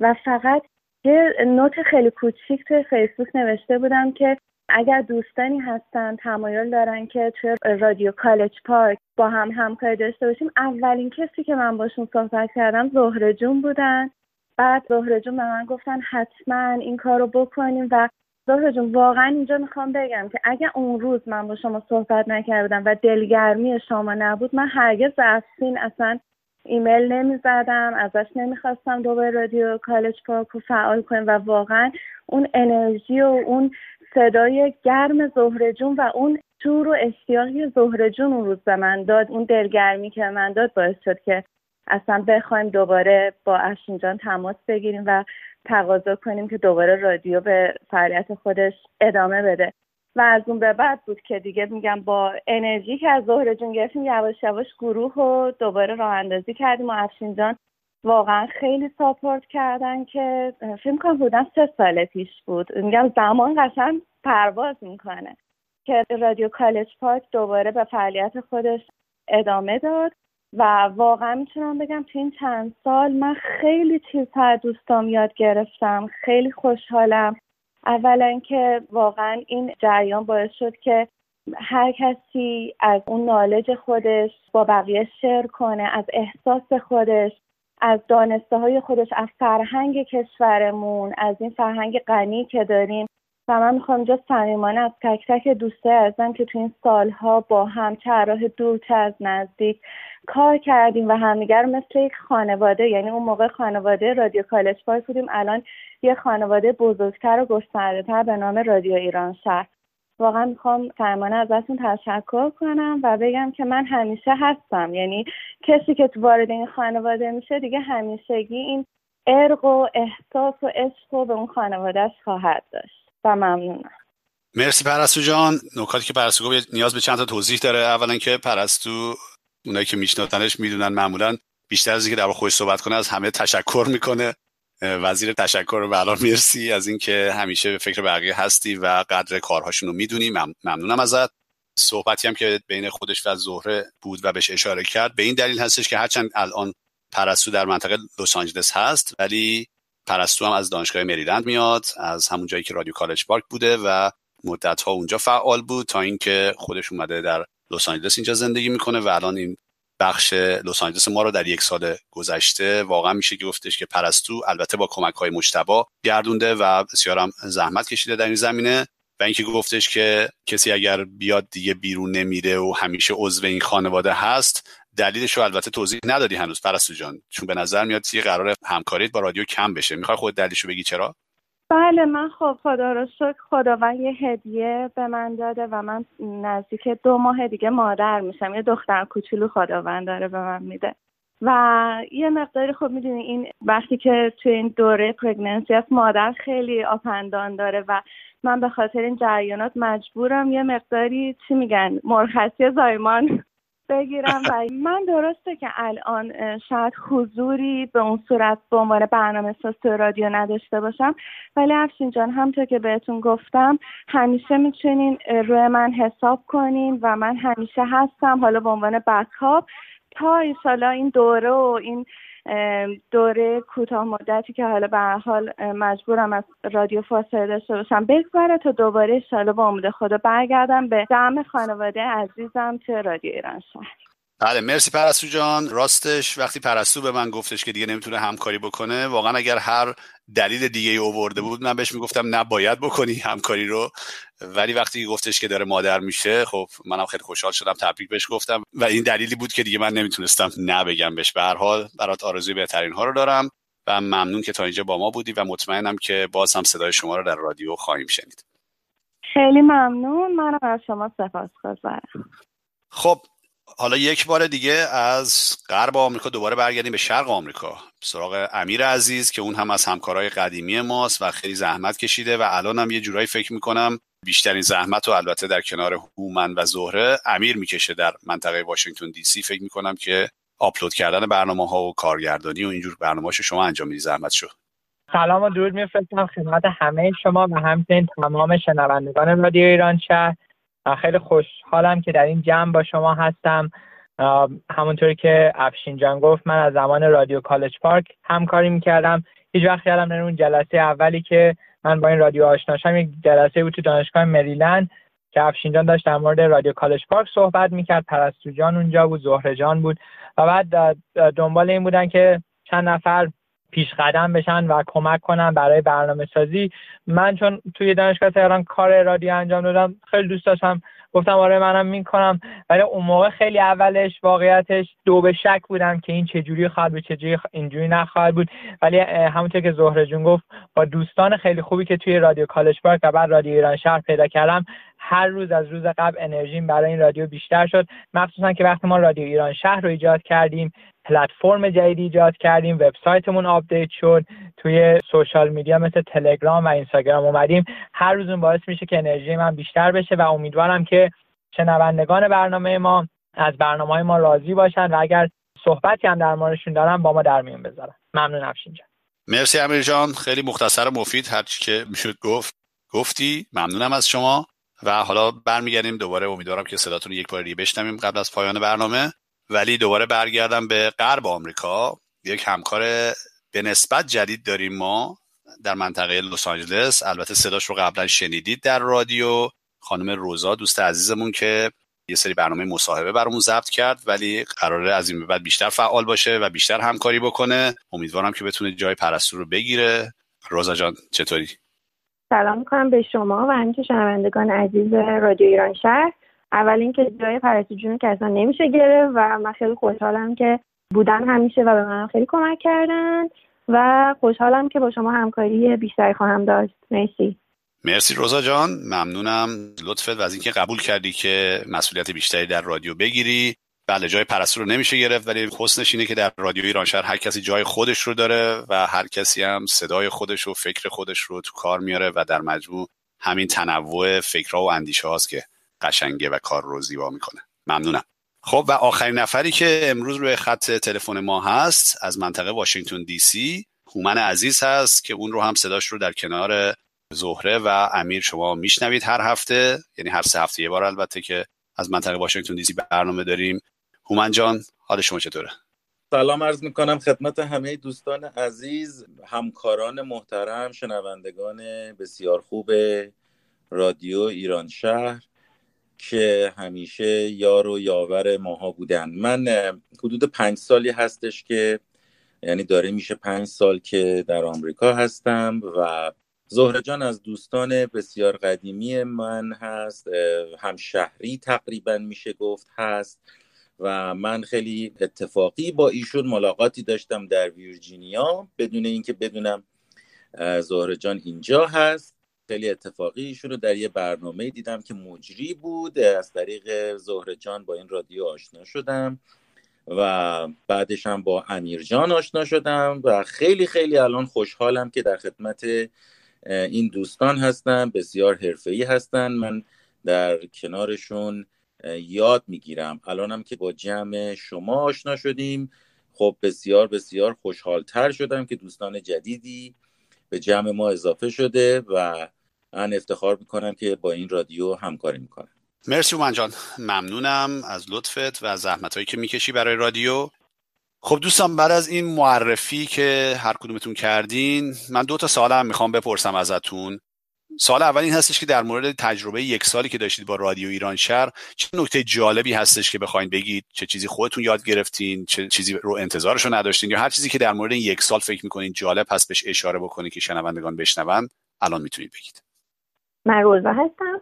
S30: و فقط یه نوت خیلی کوچیک توی فیسبوک نوشته بودم که اگر دوستانی هستن تمایل دارن که توی رادیو کالج پارک با هم همکاری داشته باشیم. اولین کسی که من باشون صحبت کردم زهره جون بودن. بعد زهره جون به من گفتن حتما این کار رو بکنیم و زهره جون واقعا اینجا می‌خوام بگم که اگر اون روز من با شما صحبت نکردم و دلگرمی شما نبود من هرگز افسین اصلا ایمیل نمی‌زدم ازش نمی‌خواستم دوباره رادیو کالج پارک رو فعال کنیم و واقعا اون انرژی و اون صدای گرم زهره جون و اون شور و اشتیاقی زهره جون اون روز به من داد اون دلگرمی که من داد باعث شد که اصلا بخوایم دوباره با افشین جان تماس بگیریم و تقاضا کنیم که دوباره رادیو به فعالیت خودش ادامه بده. و از اون به بعد بود که دیگه میگم با انرژی که از ظهر جون گرفتیم یواش یواش گروه رو دوباره راه اندازی کردیم و افشین جان واقعا خیلی ساپورت کردن که فیلم کنم بودن سه سال پیش بود. میگم زمان قشنگ پرواز می‌کنه که رادیو کالج پارک دوباره به فعالیت خودش ادامه داد. و واقعا می‌تونم بگم تو این چند سال من خیلی چیزها دوستام یاد گرفتم. خیلی خوشحالم. اولا که واقعا این جریان باعث شد که هر کسی از اون نالج خودش با بقیه شیر کنه از احساس خودش از دانسته های خودش از فرهنگ کشورمون از این فرهنگ غنی که داریم و من می‌خوام اینجا صمیمانه از تک تک دوسته ازم که تو این سالها با هم چه راه دور چه از نزدیک کار کردیم و همدیگر مثل یک خانواده یعنی اون موقع خانواده رادیو کالج پارک بودیم الان یه خانواده بزرگتر و گستردهتر به نام رادیو ایران شهر. واقعا می‌خوام فرمانه ازتون تشکر کنم و بگم که من همیشه هستم. یعنی کسی که تو وارد این خانواده میشه دیگه همیشگی این ارق و احساس و عشق رو به اون خانوادهش خواهد داشت. و ممنونم.
S2: مرسی پرستو جان. نکاتی که پرستو گفت نیاز به چند تا توضیح داره. اولا که پرستو اونایی که میشناسنش می‌دونن معمولا بیشتر از اینکه در خودش صحبت کنه از همه تشکر می‌کنه. وزیر تشکر و الان مرسی از اینکه همیشه به فکر بقیه هستی و قدر کارهاشون رو می‌دونی. ممنونم ازت. صحبتی هم که بین خودش و زهره بود و بهش اشاره کرد به این دلیل هستش که هرچند الان پرستو در منطقه لس آنجلس هست ولی پرستو هم از دانشگاه مریلند میاد از همون جایی که رادیو کالج پارک بوده و مدت ها اونجا فعال بود تا اینکه خودش اومده در لس آنجلس اینجا زندگی می‌کنه و الان این بخش لس آنجلس ما رو در یک سال گذشته واقعا میشه گفتش که پرستو البته با کمک های مجتبا گردونده و بسیارم زحمت کشیده در این زمینه و اینکه گفتش که کسی اگر بیاد دیگه بیرون نمیره و همیشه عضو این خانواده هست دلیلش رو البته توضیح ندادی هنوز پرستو جان. چون به نظر میاد یه قرار همکاریت با رادیو کم بشه. می‌خوای خود دلیلش رو بگی چرا؟
S30: بله من خب خدا رو شکر خداوند یه هدیه به من داده و من نزدیک دو ماه دیگه مادر میشم. یه دختر کوچولو خداوند داره به من میده. و یه مقداری خب می‌دونی این وقتی که توی این دوره پرگننسی هست مادر خیلی آپندان داره و من به خاطر این جریانات مجبورم یه مقداری چی میگن مرخصی زایمان بگیرم و من درسته که الان شاید حضوری به اون صورت به عنوان برنامه ساز رادیو نداشته باشم. ولی افشین جان همطور که بهتون گفتم همیشه می‌تونین روی من حساب کنین و من همیشه هستم حالا به عنوان بکاپ تا ایشالا این دوره و این دوره کوتاه مدتی که حالا به حال مجبورم از رادیو فاصله داشته باشم. بگذره تا دوباره شالا با امید خدا برگردم به دم خانواده عزیزم توی رادیو ایران شهر.
S2: بله مرسی پرستو جان. راستش وقتی پرستو به من گفتش که دیگه نمی‌تونه همکاری بکنه واقعا اگر هر دلیل دیگه ای اوورده بود من بهش می‌گفتم نباید بکنی همکاری رو. ولی وقتی گفتش که داره مادر میشه خب منم خیلی خوشحال شدم تبریک بهش گفتم. و این دلیلی بود که دیگه من نمی‌تونستم نبگم بهش. به هر حال برات آرزوی بهترین ها رو دارم و ممنون که تا اینجا با ما بودی و مطمئنم که باز هم صدای شما رو در رادیو خواهیم شنید.
S30: خیلی ممنون. منم از شما سپاسگزارم.
S2: خب حالا یک بار دیگه از غرب آمریکا دوباره برگردیم به شرق آمریکا. سراغ امیر عزیز که اون هم از همکارای قدیمی ماست و خیلی زحمت کشیده و الان هم یه جورایی فکر می‌کنم بیشترین زحمت و البته در کنار هومن و زهره امیر می‌کشه در منطقه واشنگتن دی سی. فکر می‌کنم که آپلود کردن برنامه ها و کارگردانی و اینجور برنامه شما انجام میدی زحمت شد
S31: سلام و درود میفرستم خدمت همه شما و همچنین تمام شنوندگان رادیو ایران شهر. خیلی خوشحالم که در این جمع با شما هستم. همونطوری که افشین جان گفت من از زمان رادیو کالج پارک همکاری می‌کردم. هیچ وقت یادم اون جلسه اولی که من با این رادیو آشنا شدم یک جلسه بود تو دانشگاه مریلند که افشین جان داشت در مورد رادیو کالج پارک صحبت می‌کرد. پرستو جان اونجا بود زهره جان بود. و بعد دنبال این بودن که چند نفر پیش قدم بشن و کمک کنن برای برنامه سازی من چون توی دانشگاه تهران کار رادیو انجام دادم خیلی دوست داشتم. گفتم آره منم می‌کنم. ولی اون موقع خیلی اولش واقعیتش دو به شک بودم که این چجوری خواهد بود چجوری اینجوری نخواهد بود. ولی همونطور که زهره جون گفت با دوستان خیلی خوبی که توی رادیو کالج پارک و بعد رادیو ایران شهر پیدا کردم هر روز از روز قبل انرژیم برای این رادیو بیشتر شد. مخصوصا که وقتی ما رادیو ایران شهر رو ایجاد کردیم پلتفرم جدیدی ایجاد کردیم وبسایتمون update شد توی social media مثل تلگرام و اینستاگرام اومدیم. هر روز باعث میشه که انرژی من بیشتر بشه و امیدوارم که شنوندگان برنامه ما از برنامه های ما راضی باشن و اگر صحبتی هم در موردشون دارن با ما در میون بذارن. ممنون افشین جان.
S2: مرسی امیر جان خیلی مختصر و مفید هرچی که می‌شد گفت. گفتی. ممنونم از شما. و حالا برمیگردیم دوباره. امیدوارم که صداتون یک بار دیگه بشنویم قبل از پایان برنامه. ولی دوباره برگردم به غرب آمریکا. یک همکار به نسبت جدید داریم ما در منطقه لس آنجلس. البته صداش رو قبلا شنیدید در رادیو. خانم روزا دوست عزیزمون که یه سری برنامه مصاحبه برامون ضبط کرد ولی قراره از این به بعد بیشتر فعال باشه و بیشتر همکاری بکنه. امیدوارم که بتونه جای پرستو رو بگیره. روزا جان چطوری؟
S30: سلام می‌کنم به شما و همینکه شنوندگان عزیز رادیو ایران شهر. اول اینکه جای پرستو جون که اصلا نمیشه گرفت و من خیلی خوشحالم که بودن همیشه و به من خیلی کمک کردن و خوشحالم که با شما همکاری بیشتری خواهم داشت. مرسی.
S2: مرسی روزا جان. ممنونم. لطفت و از اینکه قبول کردی که مسئولیت بیشتری در رادیو بگیری. بله جای پرستو رو نمیشه گرفت ولی حسنش اینه که در رادیو ایران شهر هر کسی جای خودش رو داره و هر کسی هم صدای خودش و فکر خودش رو تو کار میاره و در مجموع همین تنوع فکرها و اندیشه هاست که قشنگه و کار رو زیبا می‌کنه. ممنونم. خب و آخرین نفری که امروز روی خط تلفن ما هست از منطقه واشنگتن دی سی هومن عزیز هست که اون رو هم صداش رو در کنار زهره و امیر شما میشنوید هر هفته یعنی هر سه هفته یه بار البته که از منطقه واشنگتن دی سی برنامه داریم. هومن جان حال شما چطوره؟
S32: سلام عرض می‌کنم خدمت همه دوستان عزیز همکاران محترم شنوندگان بسیار خوب رادیو ایران شهر که همیشه یار و یاور ماها بودن. من حدود پنج سالی هستش که یعنی داره میشه پنج سال که در آمریکا هستم و زهره جان از دوستان بسیار قدیمی من هست هم شهری تقریبا میشه گفت هست و من خیلی اتفاقی با ایشون ملاقاتی داشتم در ویرجینیا. بدون اینکه بدونم زهره جان اینجا هست. خیلی اتفاقی ایشون رو در یه برنامه دیدم که مجری بود. از طریق زهره جان با این رادیو آشنا شدم و بعدش هم با امیر جان آشنا شدم و خیلی خیلی الان خوشحالم که در خدمت این دوستان هستم بسیار حرفه‌ای هستن. من در کنارشون یاد می‌گیرم. الانم که با جمع شما آشنا شدیم. خب بسیار بسیار خوشحالتر شدم که دوستان جدیدی به جمع ما اضافه شده و من افتخار می‌کنم که با این رادیو همکاری می‌کنم.
S2: مرسی اومن جان ممنونم از لطفت و زحمت هایی که می‌کشی برای رادیو. خب دوستان بعد از این معرفی که هر کدومتون کردین من دو تا سوال هم می‌خوام بپرسم ازتون. سال اول این هستش که در مورد تجربه یک سالی که داشتید با رادیو ایران شهر چه نکته جالبی هستش که بخواین بگید؟ چه چیزی خودتون یاد گرفتین؟ چه چیزی رو انتظارش رو نداشتین؟ یا هر چیزی که در مورد این یک سال فکر می‌کنین جالب هست بهش اشاره بکنید که شنوندگان بشنون الان می‌تونید بگید.
S30: من روزا هستم.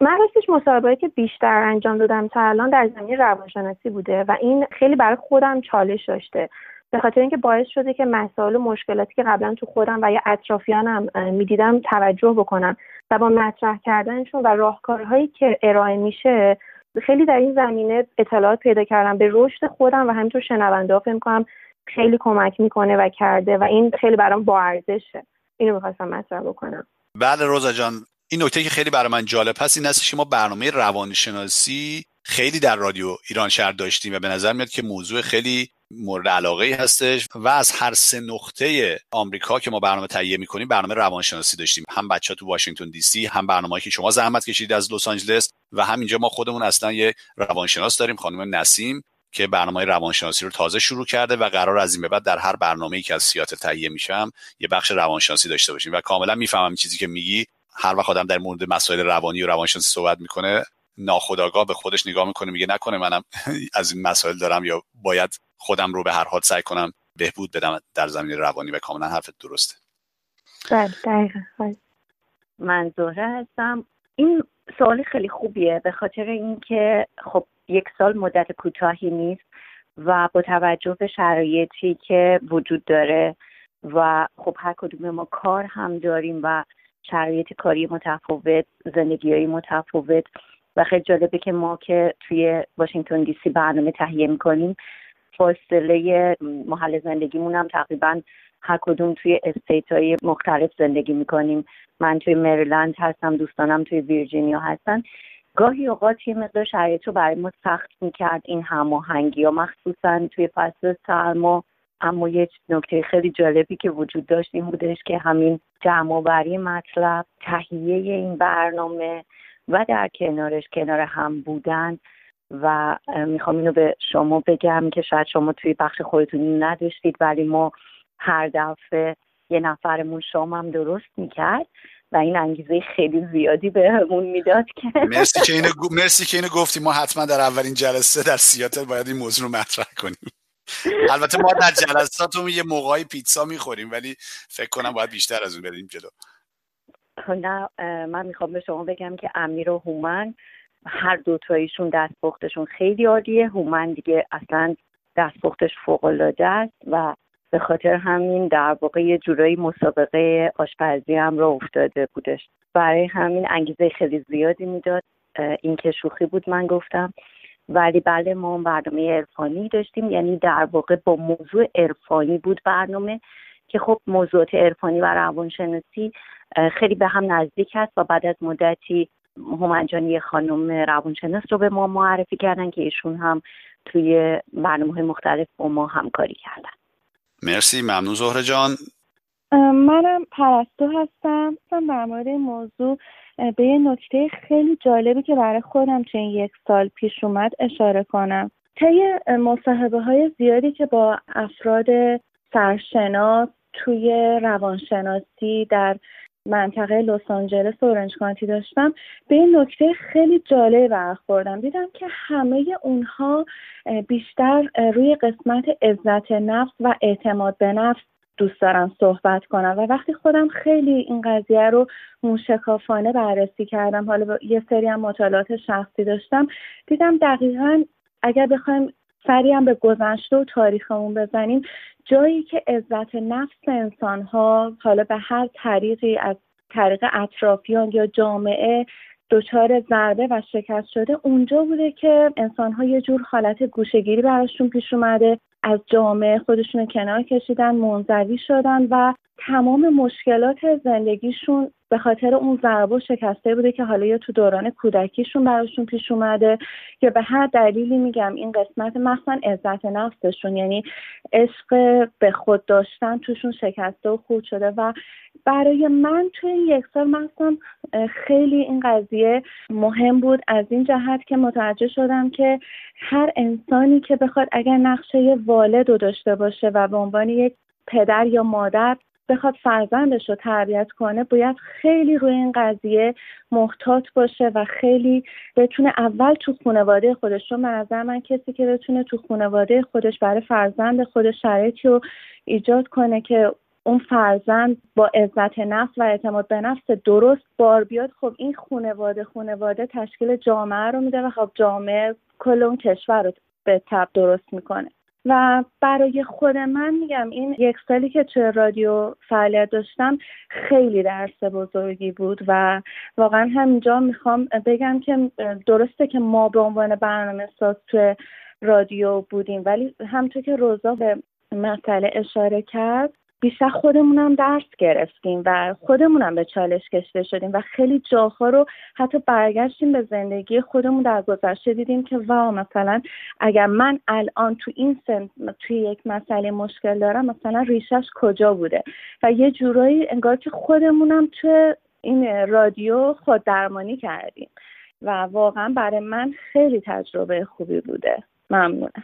S30: من راستش مصاحبهایی که بیشتر انجام دادم تا الان در زمینه روانشناسی بوده و این خیلی برای خودم چالش داشته. به خاطر اینکه باعث شده که مسائل و مشکلاتی که قبلا تو خودم و یا اطرافیانم می‌دیدم توجه بکنم و با مطرح کردنشون و راهکارهایی که ارائه میشه خیلی در این زمینه اطلاعات پیدا کردم. به رشد خودم و همینطور شنونده ها فکر خیلی کمک می‌کنه و کرده و این خیلی برام با ارزشه. اینو می‌خواستم مطرح بکنم.
S2: بله روزا جان. این نکته که خیلی برای من جالب هست این هستش که ما برنامه روانشناسی خیلی در رادیو ایران شهر داشتیم و به نظر میاد که موضوع خیلی مورد علاقه ای هستش و از هر سه نقطه آمریکا که ما برنامه تهیه می‌کنیم برنامه روانشناسی داشتیم. هم بچه تو واشنگتن دی سی هم برنامه که شما زحمت کشیدید از لس آنجلس و همینجا ما خودمون اصلا یه روانشناس داریم خانم نسیم که برنامه روانشناسی رو تازه شروع کرده و قرار از این به بعد در هر برنامه ای که از سیاتل تهیه میشم یه بخش روانشناسی داشته باشیم و کاملا می‌فهمم چیزی که میگی. هر وقت آدم در مورد مسائل روانی و روانشناسی صحبت می‌کنه ناخداگاه به خودش نگاه می‌کنه میگه نکنه منم <laughs> از این مسائل دارم یا باید خودم رو به هر حال سعی کنم بهبود بدم در زمین روانی و کاملا حرفت درسته.
S30: بله دقیقا.
S29: من زهره هستم. این سوال خیلی خوبیه به خاطر اینکه خب یک سال مدت کوتاهی نیست و با توجه به شرایطی که وجود داره و خب هر کدوم ما کار هم داریم و شرایط کاری متفاوت زندگی های متفاوت و خیلی جالبه که ما که توی واشنگتن دی سی برنامه تهیه می‌کنیم فاصله محل زندگیمون هم تقریبا هر کدوم توی استیت های مختلف زندگی می‌کنیم. من توی مریلند هستم دوستانم توی ویرجینیا هستن. گاهی اوقات یه مقدار شرایط رو برای ما سخت می‌کرد این هماهنگی یا مخصوصا توی فصل سرما. اما یه نکته خیلی جالبی که وجود داشت این بودش که همین جمعآوری مطلب تهیه این برنامه و در کنارش کنار هم بودن و می‌خوام اینو به شما بگم که شاید شما توی بخش خودتون نداشتید ولی ما هر دفعه یه نفرمون شام هم درست می‌کرد و این انگیزه خیلی زیادی بهمون می‌داد که <laughs>
S2: مرسی که اینو مرسی که اینو گفتی. ما حتما در اولین جلسه در سیاتل باید این موضوع رو مطرح کنیم. البته ما در جلساتمون یه موقعی پیتزا می‌خوریم ولی فکر کنم باید بیشتر از اون بریم جلو.
S29: نه من می‌خوام به شما بگم که امیر و هومن هر دوتاییشون دستپختشون خیلی عالیه. هومن دیگه اصلا دستپختش فوق العاده است و به خاطر همین در واقع یه جورایی مسابقه آشپزی هم را افتاده بودش. برای همین انگیزه خیلی زیادی می‌داد. این که شوخی بود من گفتم. ولی بله ما برنامه عرفانی داشتیم. یعنی در واقع با موضوع عرفانی بود برنامه که خب موضوعات عرفانی و روانشناسی خیلی به هم نزدیک است و بعد از مدتی همانجانی خانم روانشناس رو به ما معرفی کردن که ایشون هم توی برنامه مختلف با ما همکاری کردن.
S2: مرسی ممنون زهره جان.
S30: منم پرستو هستم. در مورد این موضوع به یه نکته خیلی جالبی که برای خودم چه یک سال پیش اومد اشاره کنم. طی مصاحبه های زیادی که با افراد سرشناس توی روانشناسی در منطقه لس آنجلس اورنج کانتی داشتم به این نکته خیلی جالب برخوردم. دیدم که همه اونها بیشتر روی قسمت عزت نفس و اعتماد به نفس دوست دارم صحبت کنم. و وقتی خودم خیلی این قضیه رو موشکافانه بررسی کردم حالا یه سری هم مطالعات شخصی داشتم دیدم دقیقا اگر بخوایم سری هم به گذشته و تاریخمون بزنیم جایی که عزت نفس انسان ها حالا به هر طریقی از طریق اطرافیان یا جامعه دچار ضربه و شکست شده اونجا بوده که انسان ها یه جور حالت گوشگیری براشون پیش اومده. از جامعه خودشون کنار کشیدن منزوی شدن و تمام مشکلات زندگیشون به خاطر اون ضربه و شکسته بوده که حالا یا تو دوران کودکیشون براشون پیش اومده یا به هر دلیلی میگم این قسمت مثلا عزت نفسشون یعنی عشق به خود داشتن توشون شکسته و خود شده. و برای من توی این یک سال مثلا خیلی این قضیه مهم بود. از این جهت که متوجه شدم که هر انسانی که بخواد اگر نقشه والد رو داشته باشه و به عنوان یک پدر یا مادر بخواد فرزندش رو تربیت کنه باید خیلی روی این قضیه محتاط باشه و خیلی بتونه اول تو خانواده خودش رو نظر من کسی که بتونه تو خانواده خودش برای فرزند خودش شرایطی رو ایجاد کنه که اون فرزند با عزت نفس و اعتماد به نفس درست بار بیاد خب این خانواده خانواده تشکیل جامعه رو میده و خب جامعه کل اون کشور رو به تب درست می‌کنه. و برای خود من میگم این یک سالی که توی رادیو فعالیت داشتم خیلی درس بزرگی بود و واقعا همینجا می‌خوام بگم که درسته که ما به عنوان برنامه ساز توی رادیو بودیم ولی همطور که روزا به مسئله اشاره کرد بیشتر خودمونم درس گرفتیم و خودمونم به چالش کشته شدیم و خیلی جاها رو حتی برگشتیم به زندگی خودمون در گذشته دیدیم که وا مثلا اگر من الان تو این سن توی یک مسئله مشکل دارم مثلا ریشش کجا بوده؟ و یه جورایی انگار که خودمونم تو این رادیو خود درمانی کردیم و واقعا برای من خیلی تجربه خوبی بوده. ممنونم.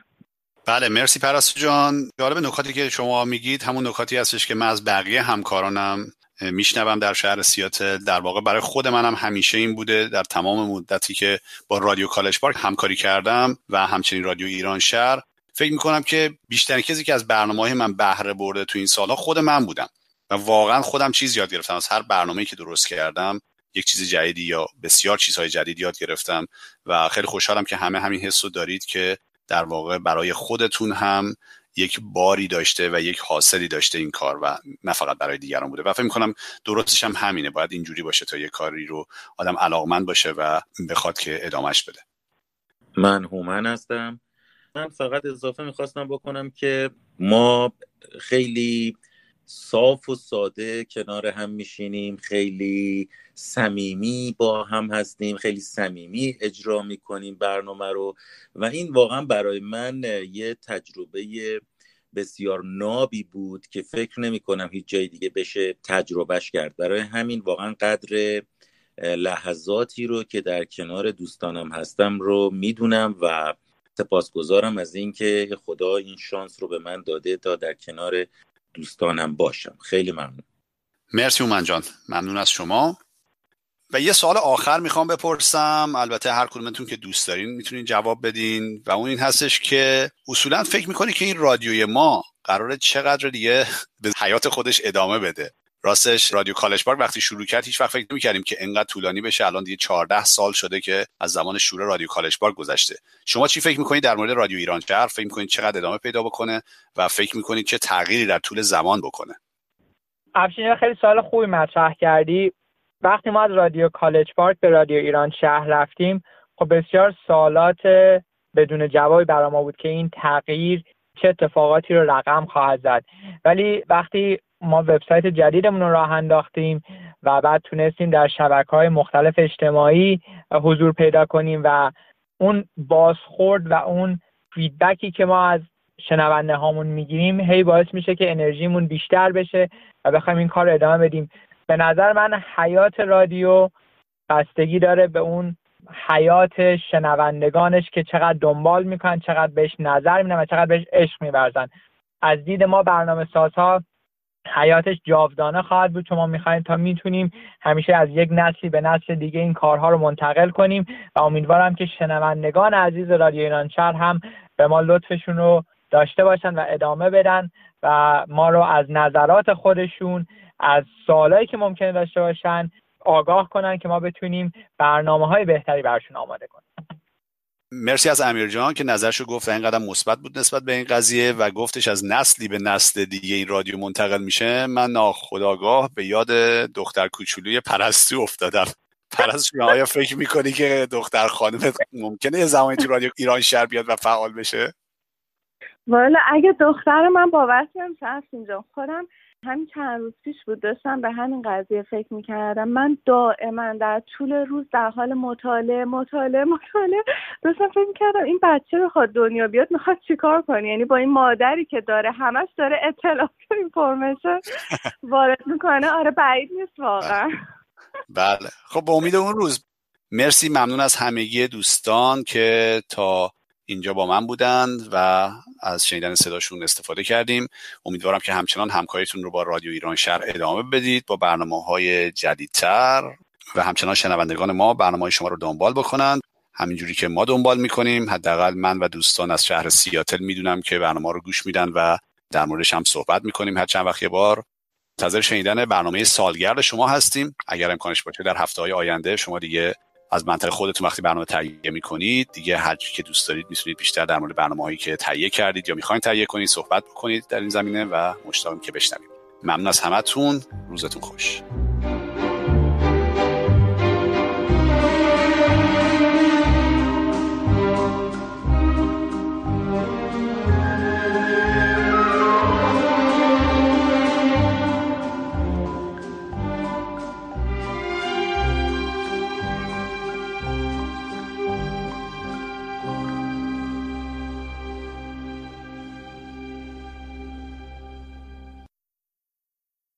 S2: بله مرسی پرستو جان. جالب نکاتی که شما میگید همون نکاتی هستش که من از بقیه همکارانم میشنوم در شهر سیاتل. در واقع برای خود منم همیشه این بوده. در تمام مدتی که با رادیو کالج پارک همکاری کردم و همچنین رادیو ایران شهر فکر می‌کنم که بیشتر کسی که از برنامه های من بهره برده تو این سالها خود من بودم. و واقعا خودم چیز یاد گرفتم. از هر برنامه که درست کردم یک چیز جدیدی یا بسیار چیزهای جدید یاد گرفتم. و خیلی خوشحالم که همه همین حس رو دارید که در واقع برای خودتون هم یک باری داشته و یک حاصلی داشته این کار و نه فقط برای دیگران بوده. و فکر می‌کنم درستش هم همینه. باید اینجوری باشه تا یه کاری رو آدم علاقمند باشه و بخواد که ادامش بده.
S32: من هومن هستم. من فقط اضافه می‌خواستم بکنم که ما خیلی صاف و ساده کنار هم میشینیم خیلی صمیمی با هم هستیم خیلی صمیمی اجرا می‌کنیم برنامه رو. و این واقعا برای من یه تجربه بسیار نابی بود که فکر نمی کنم هیچ جای دیگه بشه تجربهش کرد. برای همین واقعا قدر لحظاتی رو که در کنار دوستانم هستم رو می‌دونم و سپاسگزارم از اینکه خدا این شانس رو به من داده تا در کنار دوستانم باشم. خیلی ممنون.
S2: مرسی اومن جان. ممنون از شما. و یه سوال آخر می‌خوام بپرسم. البته هر کدومتون که دوست دارین می‌تونین جواب بدین. و اون این هستش که اصولا فکر می‌کنی که این رادیوی ما قراره چقدر دیگه به حیات خودش ادامه بده. راستش رادیو کالج پارک وقتی شروع کرد هیچ وقت فکر نمی‌کردیم که انقدر طولانی بشه. الان دیگه 14 سال شده که از زمان شروع رادیو کالج پارک گذشته. شما چی فکر می‌کنید در مورد رادیو ایران شهر؟ فکر می‌کنید چقدر ادامه پیدا بکنه و فکر می‌کنید چه تغییری در طول زمان بکنه؟
S31: افشین خیلی سال خوبی مطرح کردی. وقتی ما از رادیو کالج پارک به رادیو ایران شهر رفتیم خب بسیار سوالات بدون جوابی برای ما بود که این تغییر چه اتفاقاتی رو رقم خواهد زد. ولی وقتی ما وبسایت جدیدمون رو راه انداختیم و بعد تونستیم در شبکه های مختلف اجتماعی حضور پیدا کنیم و اون بازخورد و اون فیدبکی که ما از شنونده هامون می‌گیریم هی باعث میشه که انرژیمون بیشتر بشه و بخوایم این کار رو ادامه بدیم. به نظر من حیات رادیو بستگی داره به اون حیات شنوندگانش که چقدر دنبال می‌کنن چقدر بهش نظر میدن و چقدر بهش عشق میورزن. از دید ما برنامه سازها حیاتش جاودانه خواهد بود. شما می‌خواین تا می‌تونیم همیشه از یک نسلی به نسل دیگه این کارها رو منتقل کنیم و امیدوارم که شنوندگان عزیز رادیو ایران شهر هم به ما لطفشون رو داشته باشن و ادامه بدن و ما رو از نظرات خودشون از سوالایی که ممکنه داشته باشن آگاه کنن که ما بتونیم برنامه های بهتری برشون آماده کنیم.
S2: مرسی از امیر جان که نظرشو گفت این قدم مثبت بود نسبت به این قضیه و گفتش از نسلی به نسل دیگه این رادیو منتقل میشه. من ناخداگاه به یاد دختر کوچولوی پرستو افتادم. پرستو آیا فکر می‌کنی که دختر خانم ممکنه یه زمانی تو رادیو ایران شهر بیاد و فعال بشه؟
S30: والا اگه دختر من باور نمیشه اینجا خودم همین چند روز پیش بود داشتم به همین قضیه فکر می‌کردم. من دائما در طول روز در حال مطالعه مطالعه مطالعه داشتم فکر می‌کردم این بچه بخواد دنیا بیاد می‌خواد چیکار کنی یعنی با این مادری که داره همش داره اطلاعات و اینفورمیشن وارد می‌کنه. آره بعید نیست واقعا.
S2: بله. خب به امید اون روز. مرسی. ممنون از همگی دوستان که تا اینجا با من بودند و از شنیدن صداشون استفاده کردیم. امیدوارم که همچنان همکاریتون رو با رادیو ایران شهر ادامه بدید با برنامه های جدیدتر و همچنان شنوندگان ما برنامه های شما رو دنبال بکنند. همینجوری که ما دنبال می‌کنیم حداقل من و دوستان از شهر سیاتل می‌دونم که برنامه رو گوش میدن و در موردش هم صحبت می‌کنیم هر چند وقت یه بار. منتظر شنیدن برنامه سالگرد شما هستیم. اگر امکانش باشه در هفته های آینده شما دیگه از منطقه خودتون وقتی برنامه تهیه می‌کنید دیگه هر که دوست دارید می‌تونید بیشتر در مورد برنامه هایی که تهیه کردید یا می‌خواین تهیه کنید صحبت بکنید در این زمینه و مشتاقم که بشنویم. ممنون از همتون. روزتون خوش.